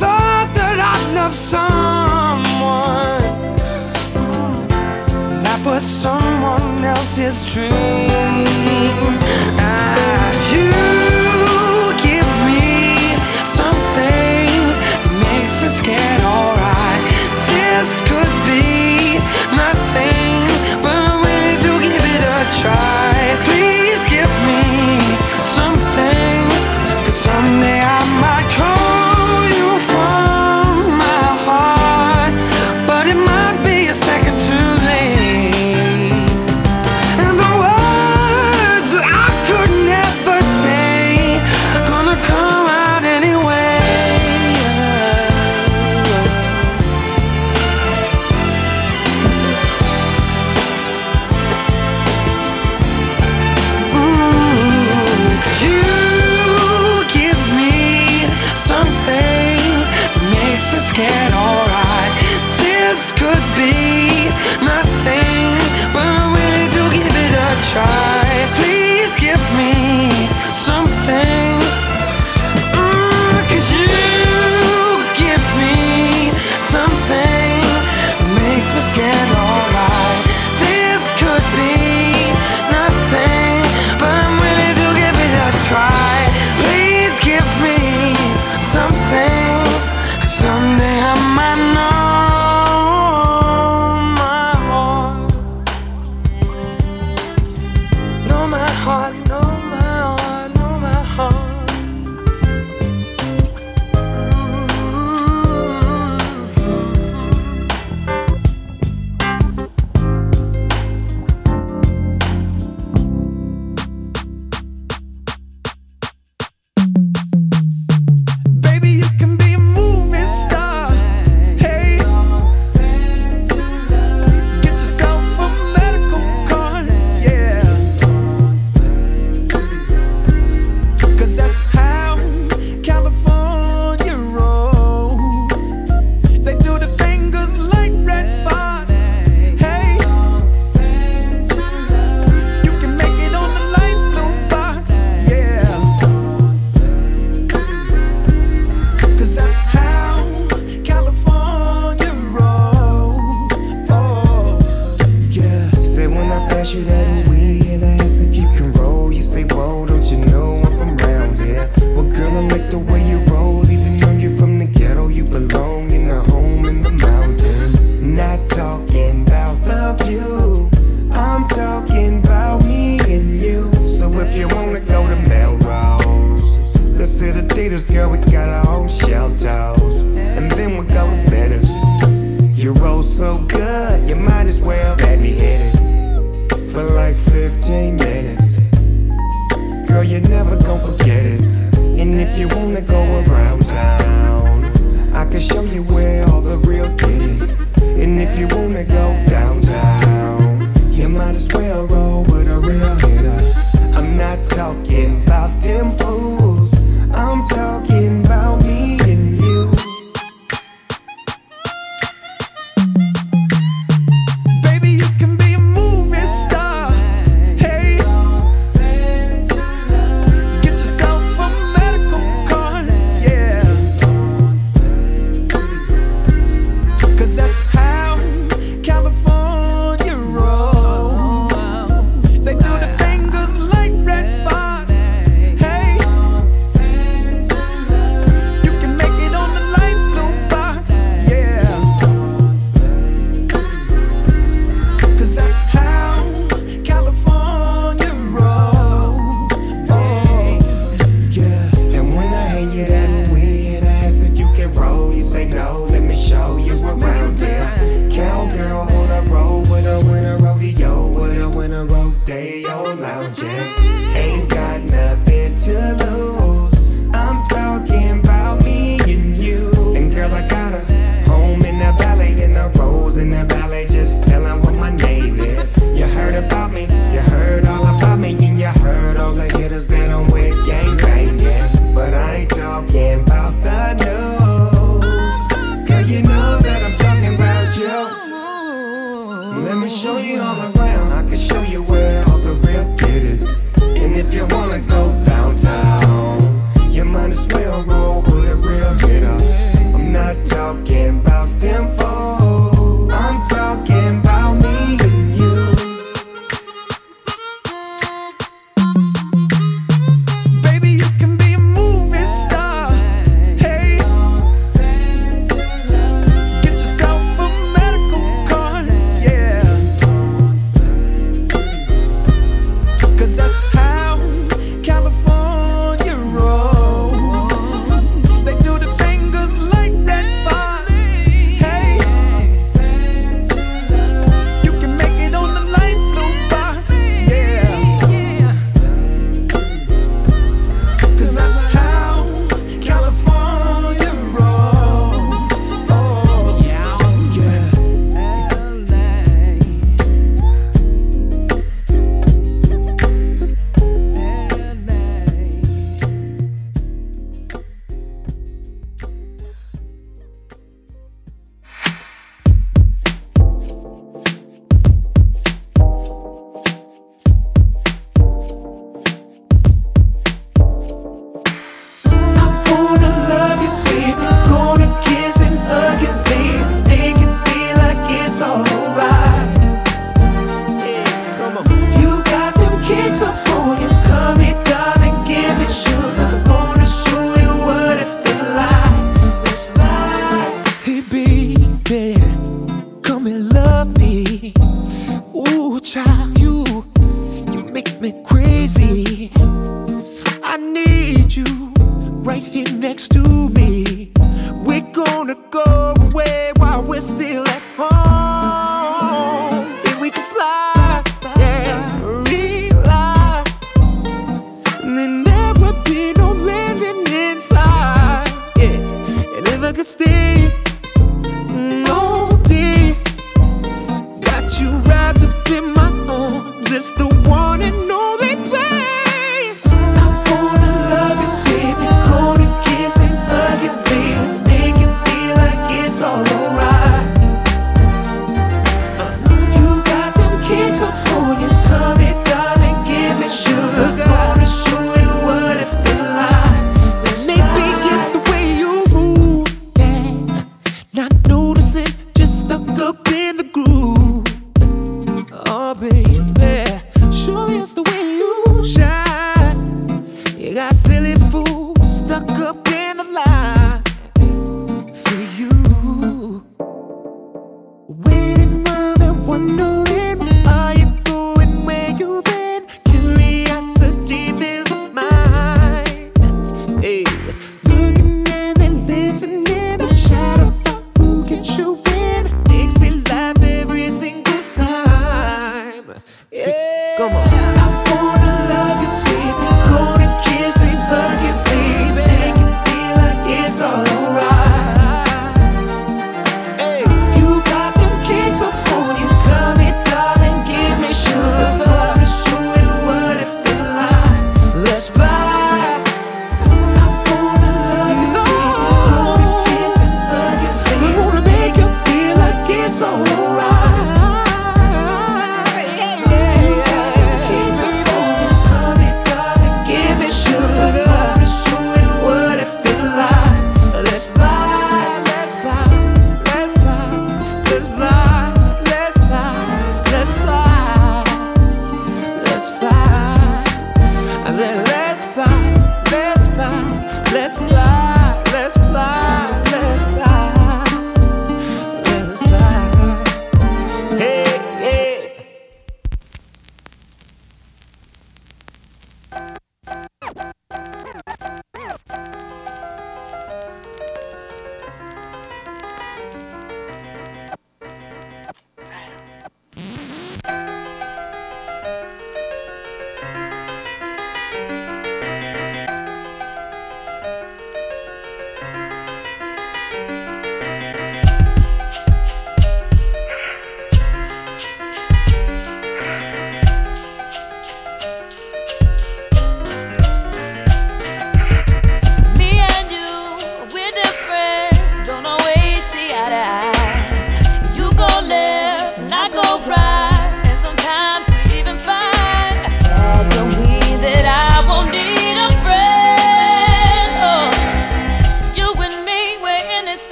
thought that I'd love someone that was someone else's dream. I, you give me something that makes me scared.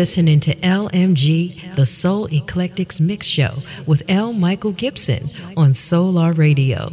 listening to LMG, the Soul Eclectics Mix Show, with L. Michael Gibson on Solar Radio.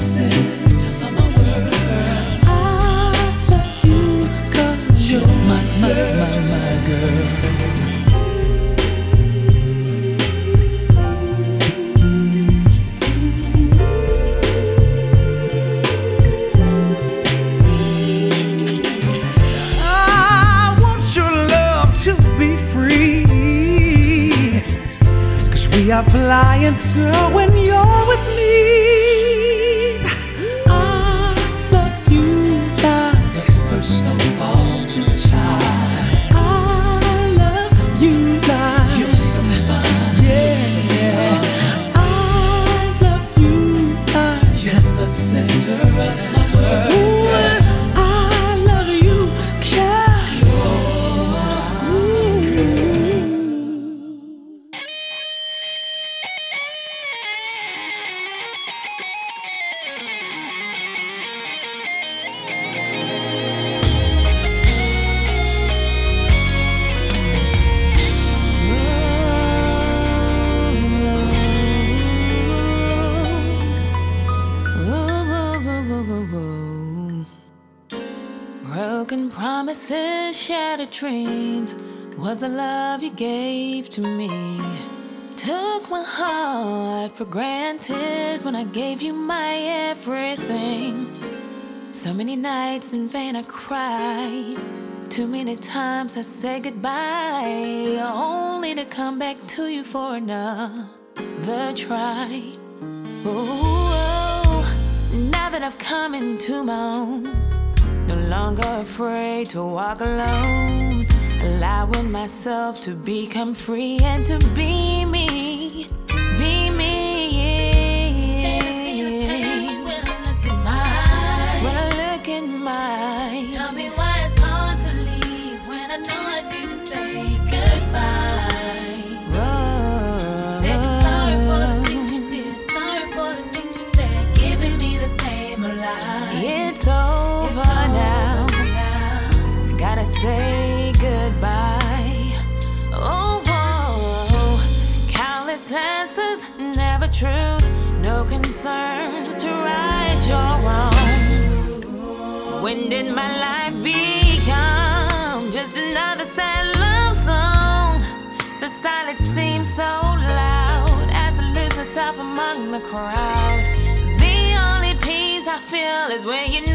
You're to me. Took my heart for granted when I gave you my everything. So many nights in vain I cried. Too many times I said goodbye, only to come back to you for another try. Ooh, now that I've come into my own, no longer afraid to walk alone, allowing myself to become free and to be me, be me. Truth. No concerns to right your wrong. When did my life become just another sad love song? The silence seems so loud as I lose myself among the crowd. The only peace I feel is when you're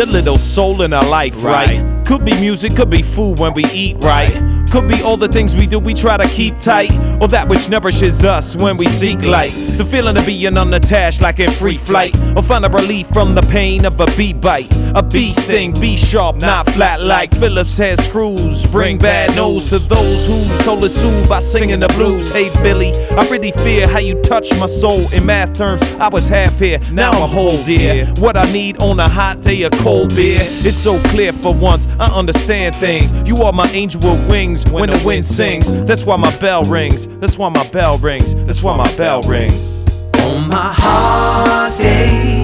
a little soul in our life, right? Could be music, could be food when we eat right. Could be all the things we do we try to keep tight, or that which nourishes us when we seek light. The feeling of being unattached like in free flight, or find a relief from the pain of a bee bite. A sting, be sharp, not flat like Phillips head screws. Bring bad news to those whose soul is soothed by singing the blues. Hey Billy, I really fear how you touch my soul. In math terms, I was half here, now I'm whole dear. What I need on a hot day, a cold beer. It's so clear for once, I understand things. You are my angel with wings when the wind sings. That's why my bell rings. That's why my bell rings. That's why my bell rings. On my hard days,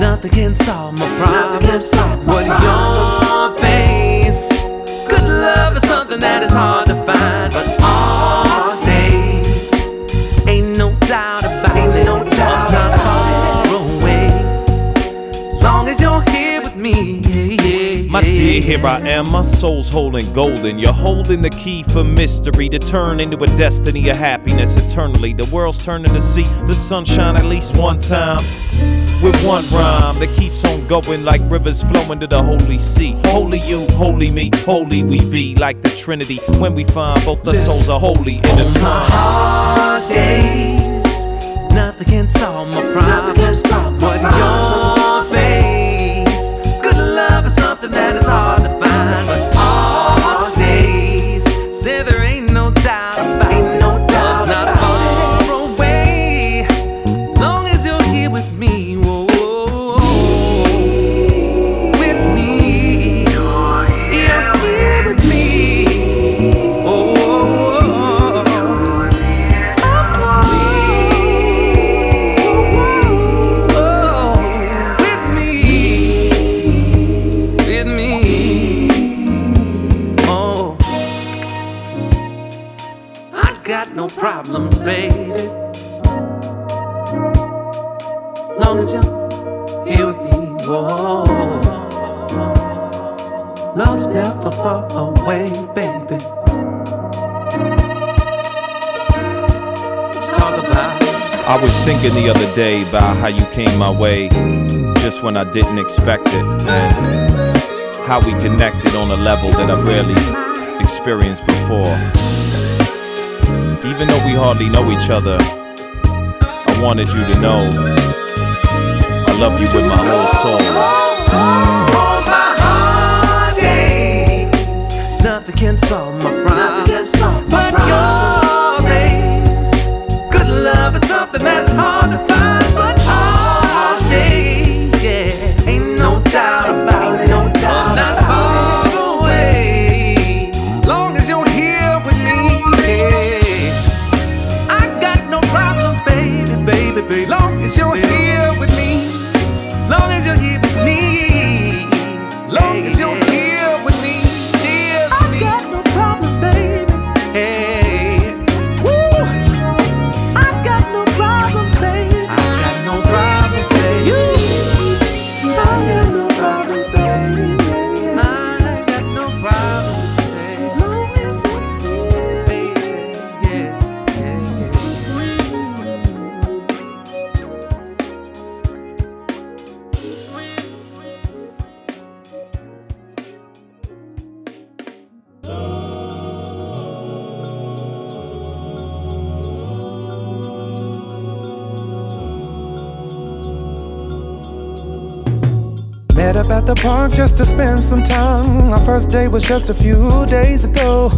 nothing can solve my problems. But your face, good love is something that is hard to find. But all stays, ain't no doubt about it. No doubt not far away. Long as you're here with me, yeah, yeah, My dear, here I am, my soul's holding golden. You're holding the key for mystery to turn into a destiny of happiness eternally. The world's turning to see the sunshine at least one time. With one rhyme that keeps on going like rivers flowing to the holy sea. Holy you, holy me, holy we be like the Trinity. When we find both the souls are holy intertwined. hard days, nothing can solve my problems. But your never far away, baby. Let's talk about. I was thinking the other day about how you came my way just when I didn't expect it, and how we connected on a level that I've rarely experienced before. Even though we hardly know each other, I wanted you to know I love you with my whole soul. Days, nothing can solve my problems. Spend some time. Our first date was just a few days ago.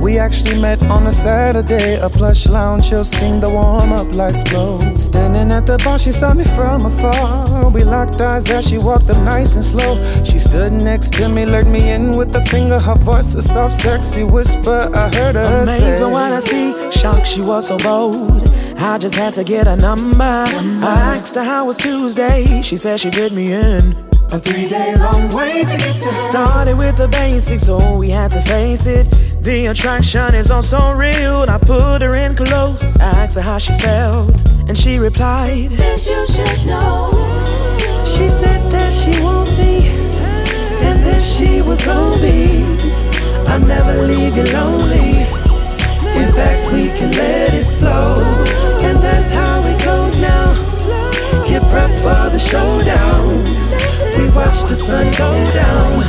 We actually met on a Saturday. A plush lounge, she'll sing the warm up lights glow. Standing at the bar, she saw me from afar. We locked eyes as she walked up nice and slow. She stood next to me, lured me in with a finger. Her voice, a soft, sexy whisper. I heard her Amazed say, what I see, shocked she was so bold. I just had to get a number. I asked her how was Tuesday. She said she fit me in. A three day long way to get to Started with the basics, so we had to face it. The attraction is also real. I put her in close. I asked her how she felt, and she replied, This you should know. She said that she won't be, and that she was on me. I'll never leave you lonely. In fact, we can let it flow, and that's how it goes now. Get prepped for the showdown. We watched the sun go down,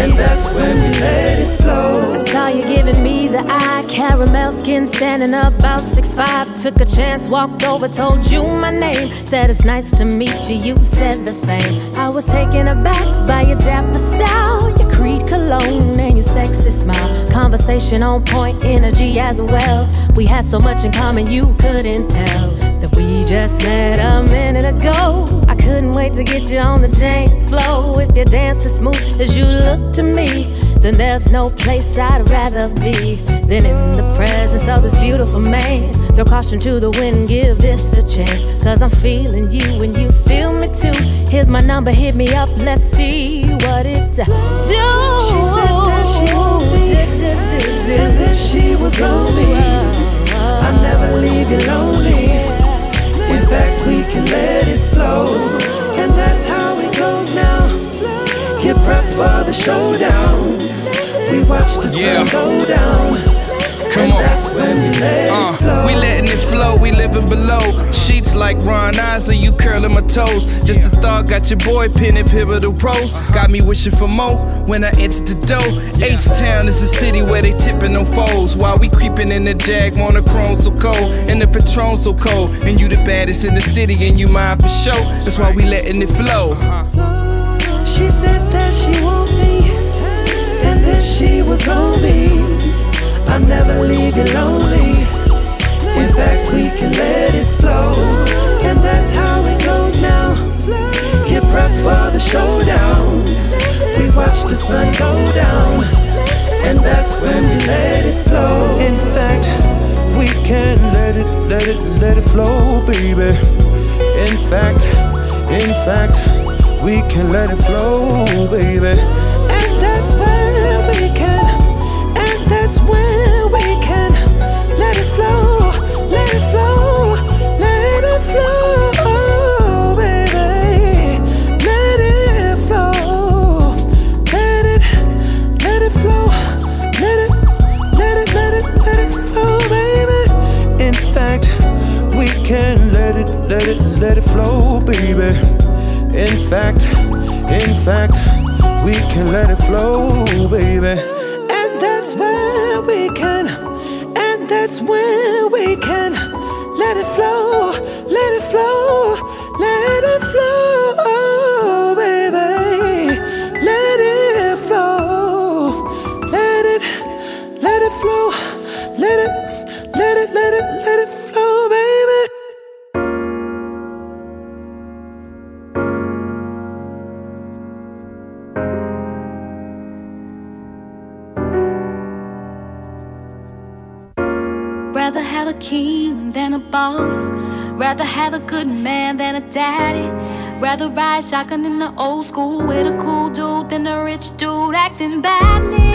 and that's when we let it flow. I saw you giving me the eye, caramel skin, standing about six five. Took a chance, walked over, told you my name. Said it's nice to meet you, you said the same. I was taken aback by your dapper style, your creed cologne, and your sexy smile. Conversation on point, energy as well. We had so much in common, you couldn't tell that we just met a minute ago. Couldn't wait to get you on the dance floor. If your dance as smooth as you look to me, then there's no place I'd rather be than in the presence of this beautiful man. Throw caution to the wind, give this a chance. Cause I'm feeling you and you feel me too. Here's my number, hit me up, let's see what it do. She said that she want me, and that she was on me. Uh, uh, I'll never leave you lonely. In fact, we can let it flow, and that's how it goes now. Get prepped for the showdown. We watch the Yeah. sun go down, Come on. that's when we let Uh, we letting it flow, we living below. Sheets like Ron Isley, you curling my toes. Just a thought, got your boy pinning pivotal pros. Got me wishing for more when I entered the door. H Town is a city where they tipping on foes. While we creeping in the Jag, monochrome so cold, and the Patron so cold. And you the baddest in the city, and you mine for sure. That's why we letting it flow. She said that she want me, and that she was on me. I'll never leave you lonely. In fact, we can let it flow, and that's how it goes now. Get for the showdown. We watch the sun go down, and that's when we let it flow. In fact, we can let it, let it, let it flow, baby. In fact, in fact, we can let it flow, baby. And that's where we can, that's where we can let it flow, let it flow, let it flow, baby. Let it flow, let it, let it flow, let it, let it, let it, let it flow, baby. In fact, we can let it, let it, let it flow, baby. In fact, in fact, we can let it flow, baby. That's where we can let it flow, let it daddy. Rather ride shotgun in the old school with a cool dude than a rich dude acting badly.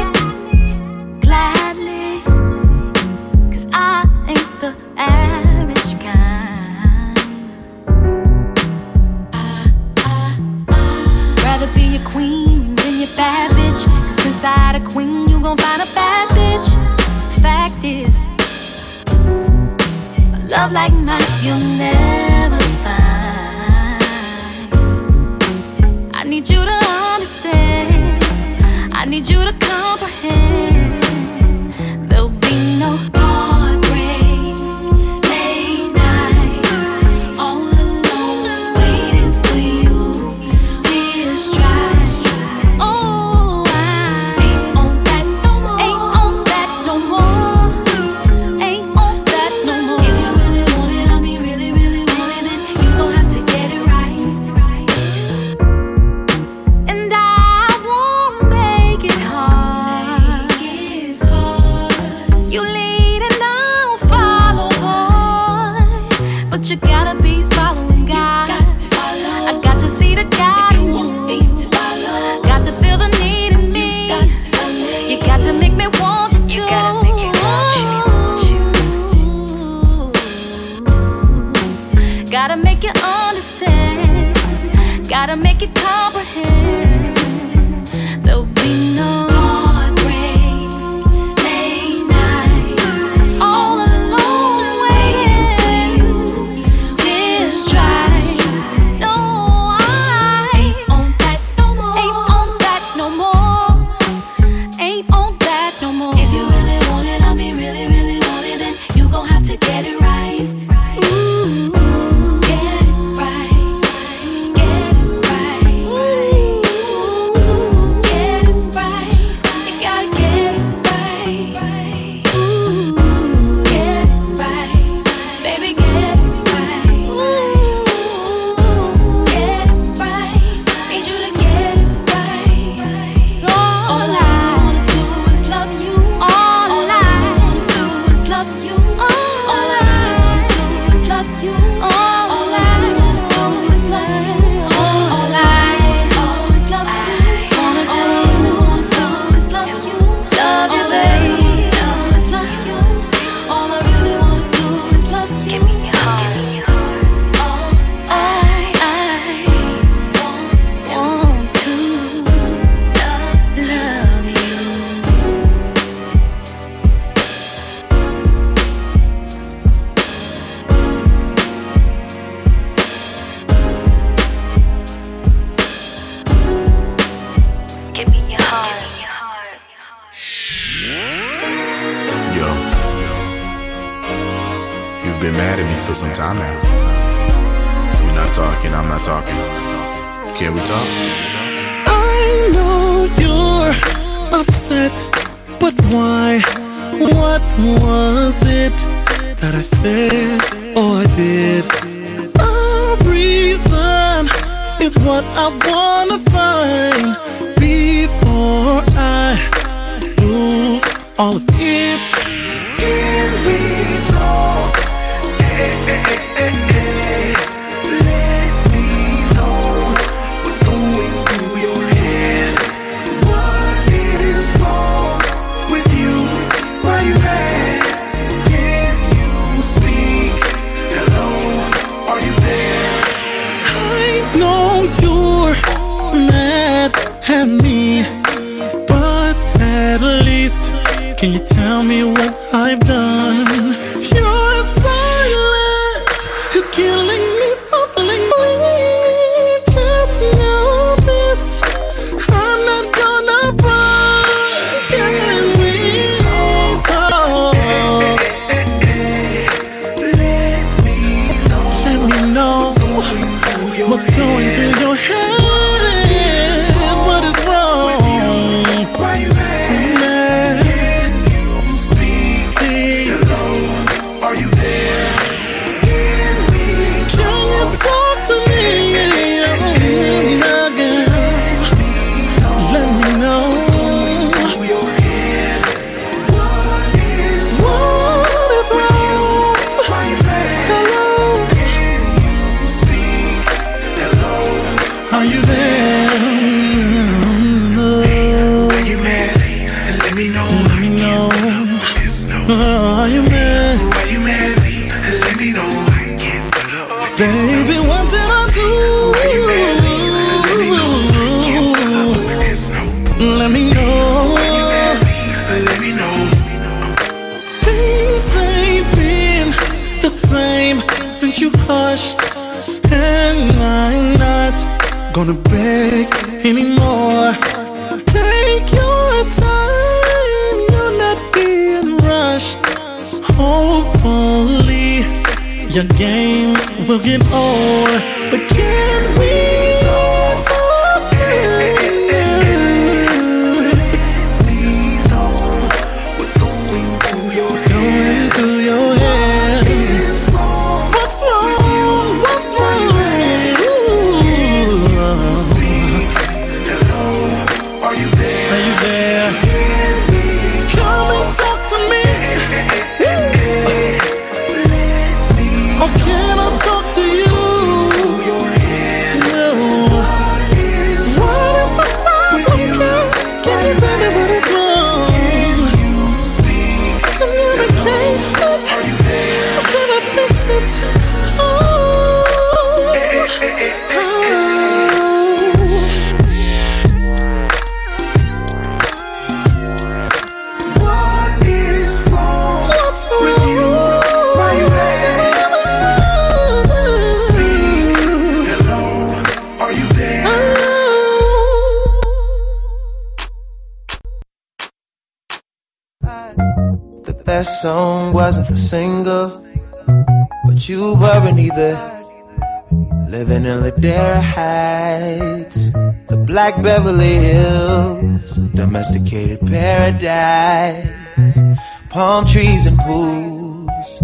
trees and pools.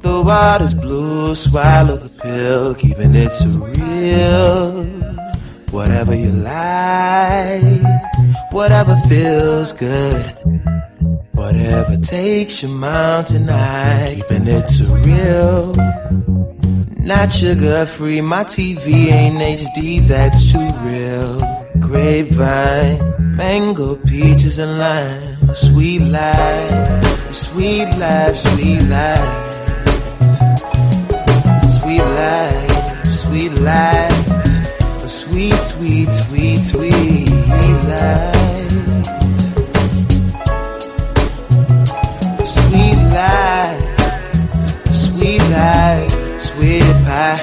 The water's blue, swallow the pill, keeping it surreal. Whatever you like, whatever feels good, whatever takes your mind tonight, keeping it surreal. Not sugar free, my TV ain't HD, that's too real. Grapevine, mango, peaches, and lime, sweet life. Sweet life, sweet life. Sweet life, sweet life. Sweet, sweet, sweet, sweet life. Sweet life, sweet life, sweet pie.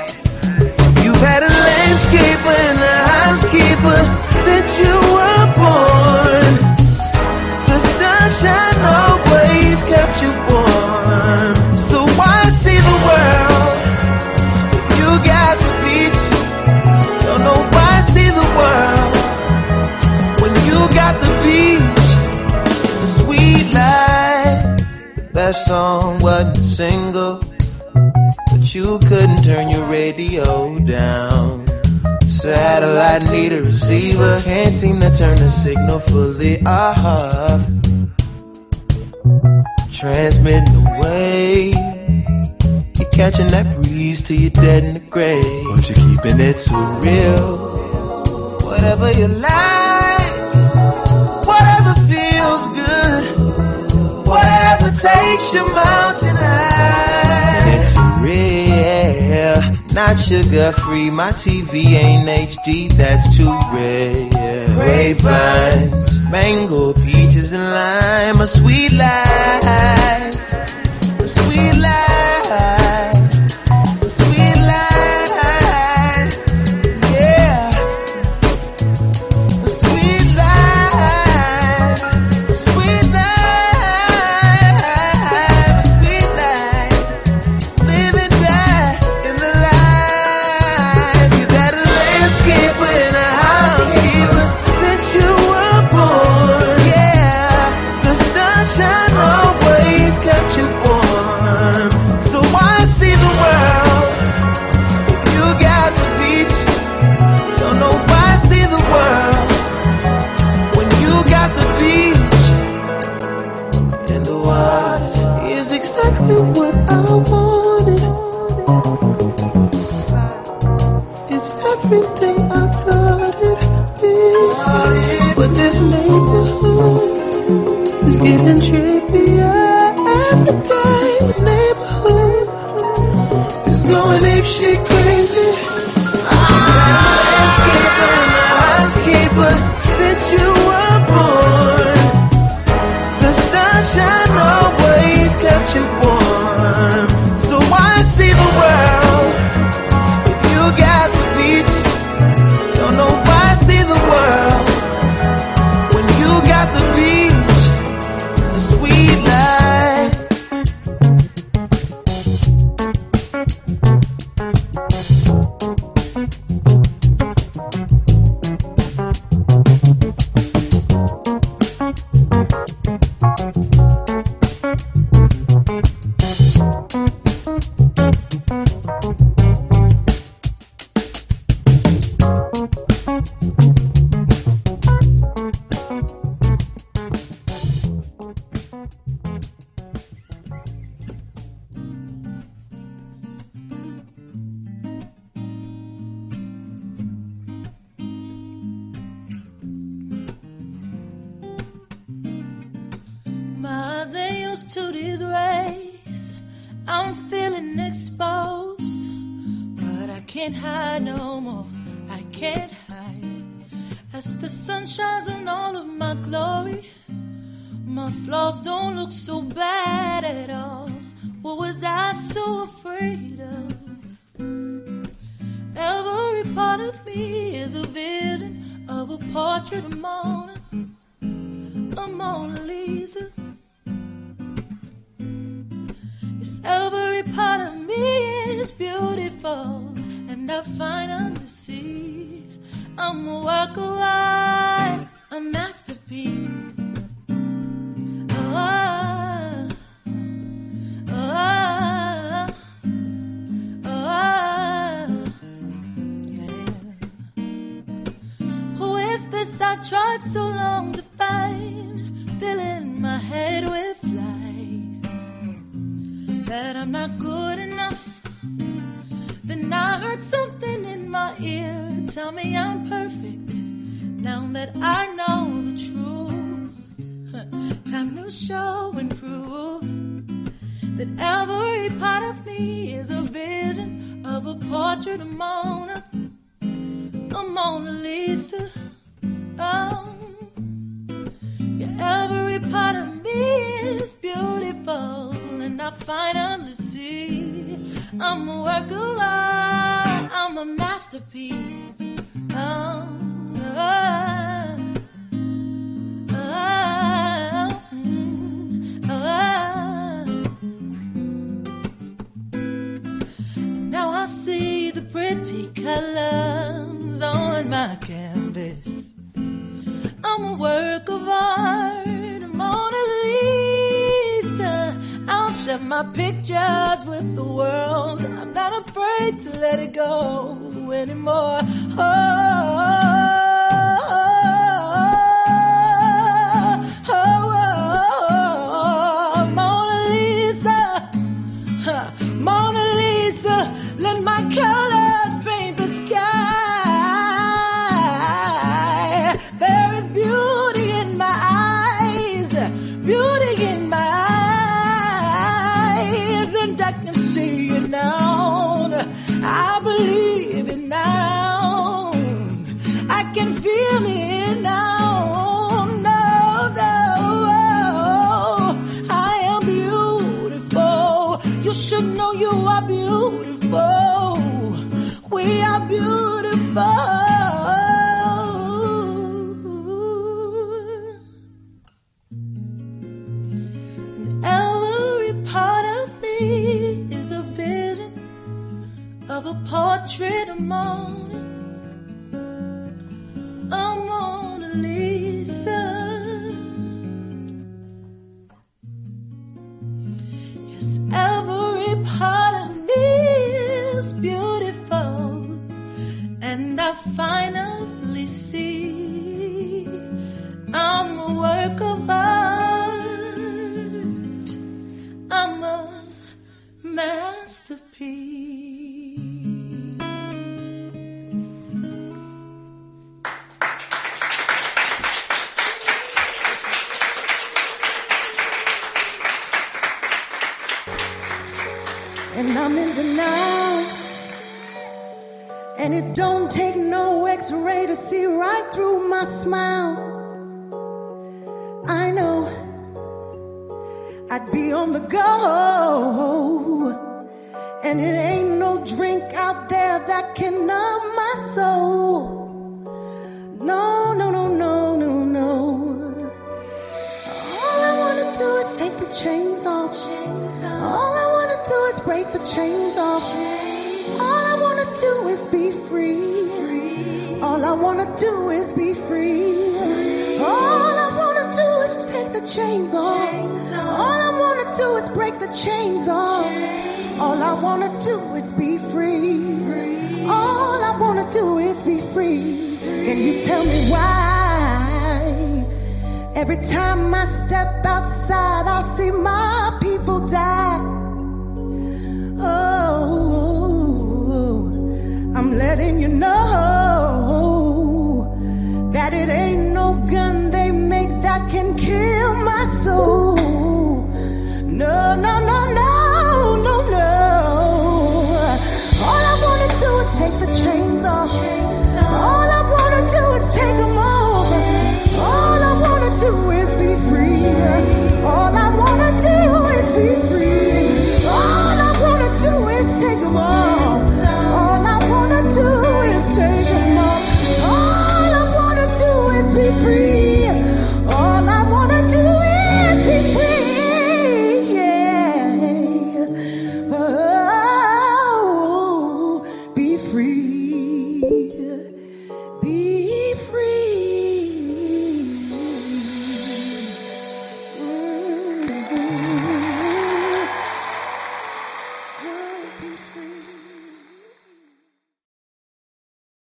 You've had a landscaper and a housekeeper since you were born. song wasn't a single, but you couldn't turn your radio down. Satellite need a receiver, can't seem to turn the signal fully uh-huh. off. Transmitting away, you're catching that breeze till you're dead in the grave, but you're keeping it so real. Whatever you like. makes your mountain high. It's real, not sugar free. My TV ain't HD, that's too rare. Grapevines, mango, peaches, and lime, a sweet life.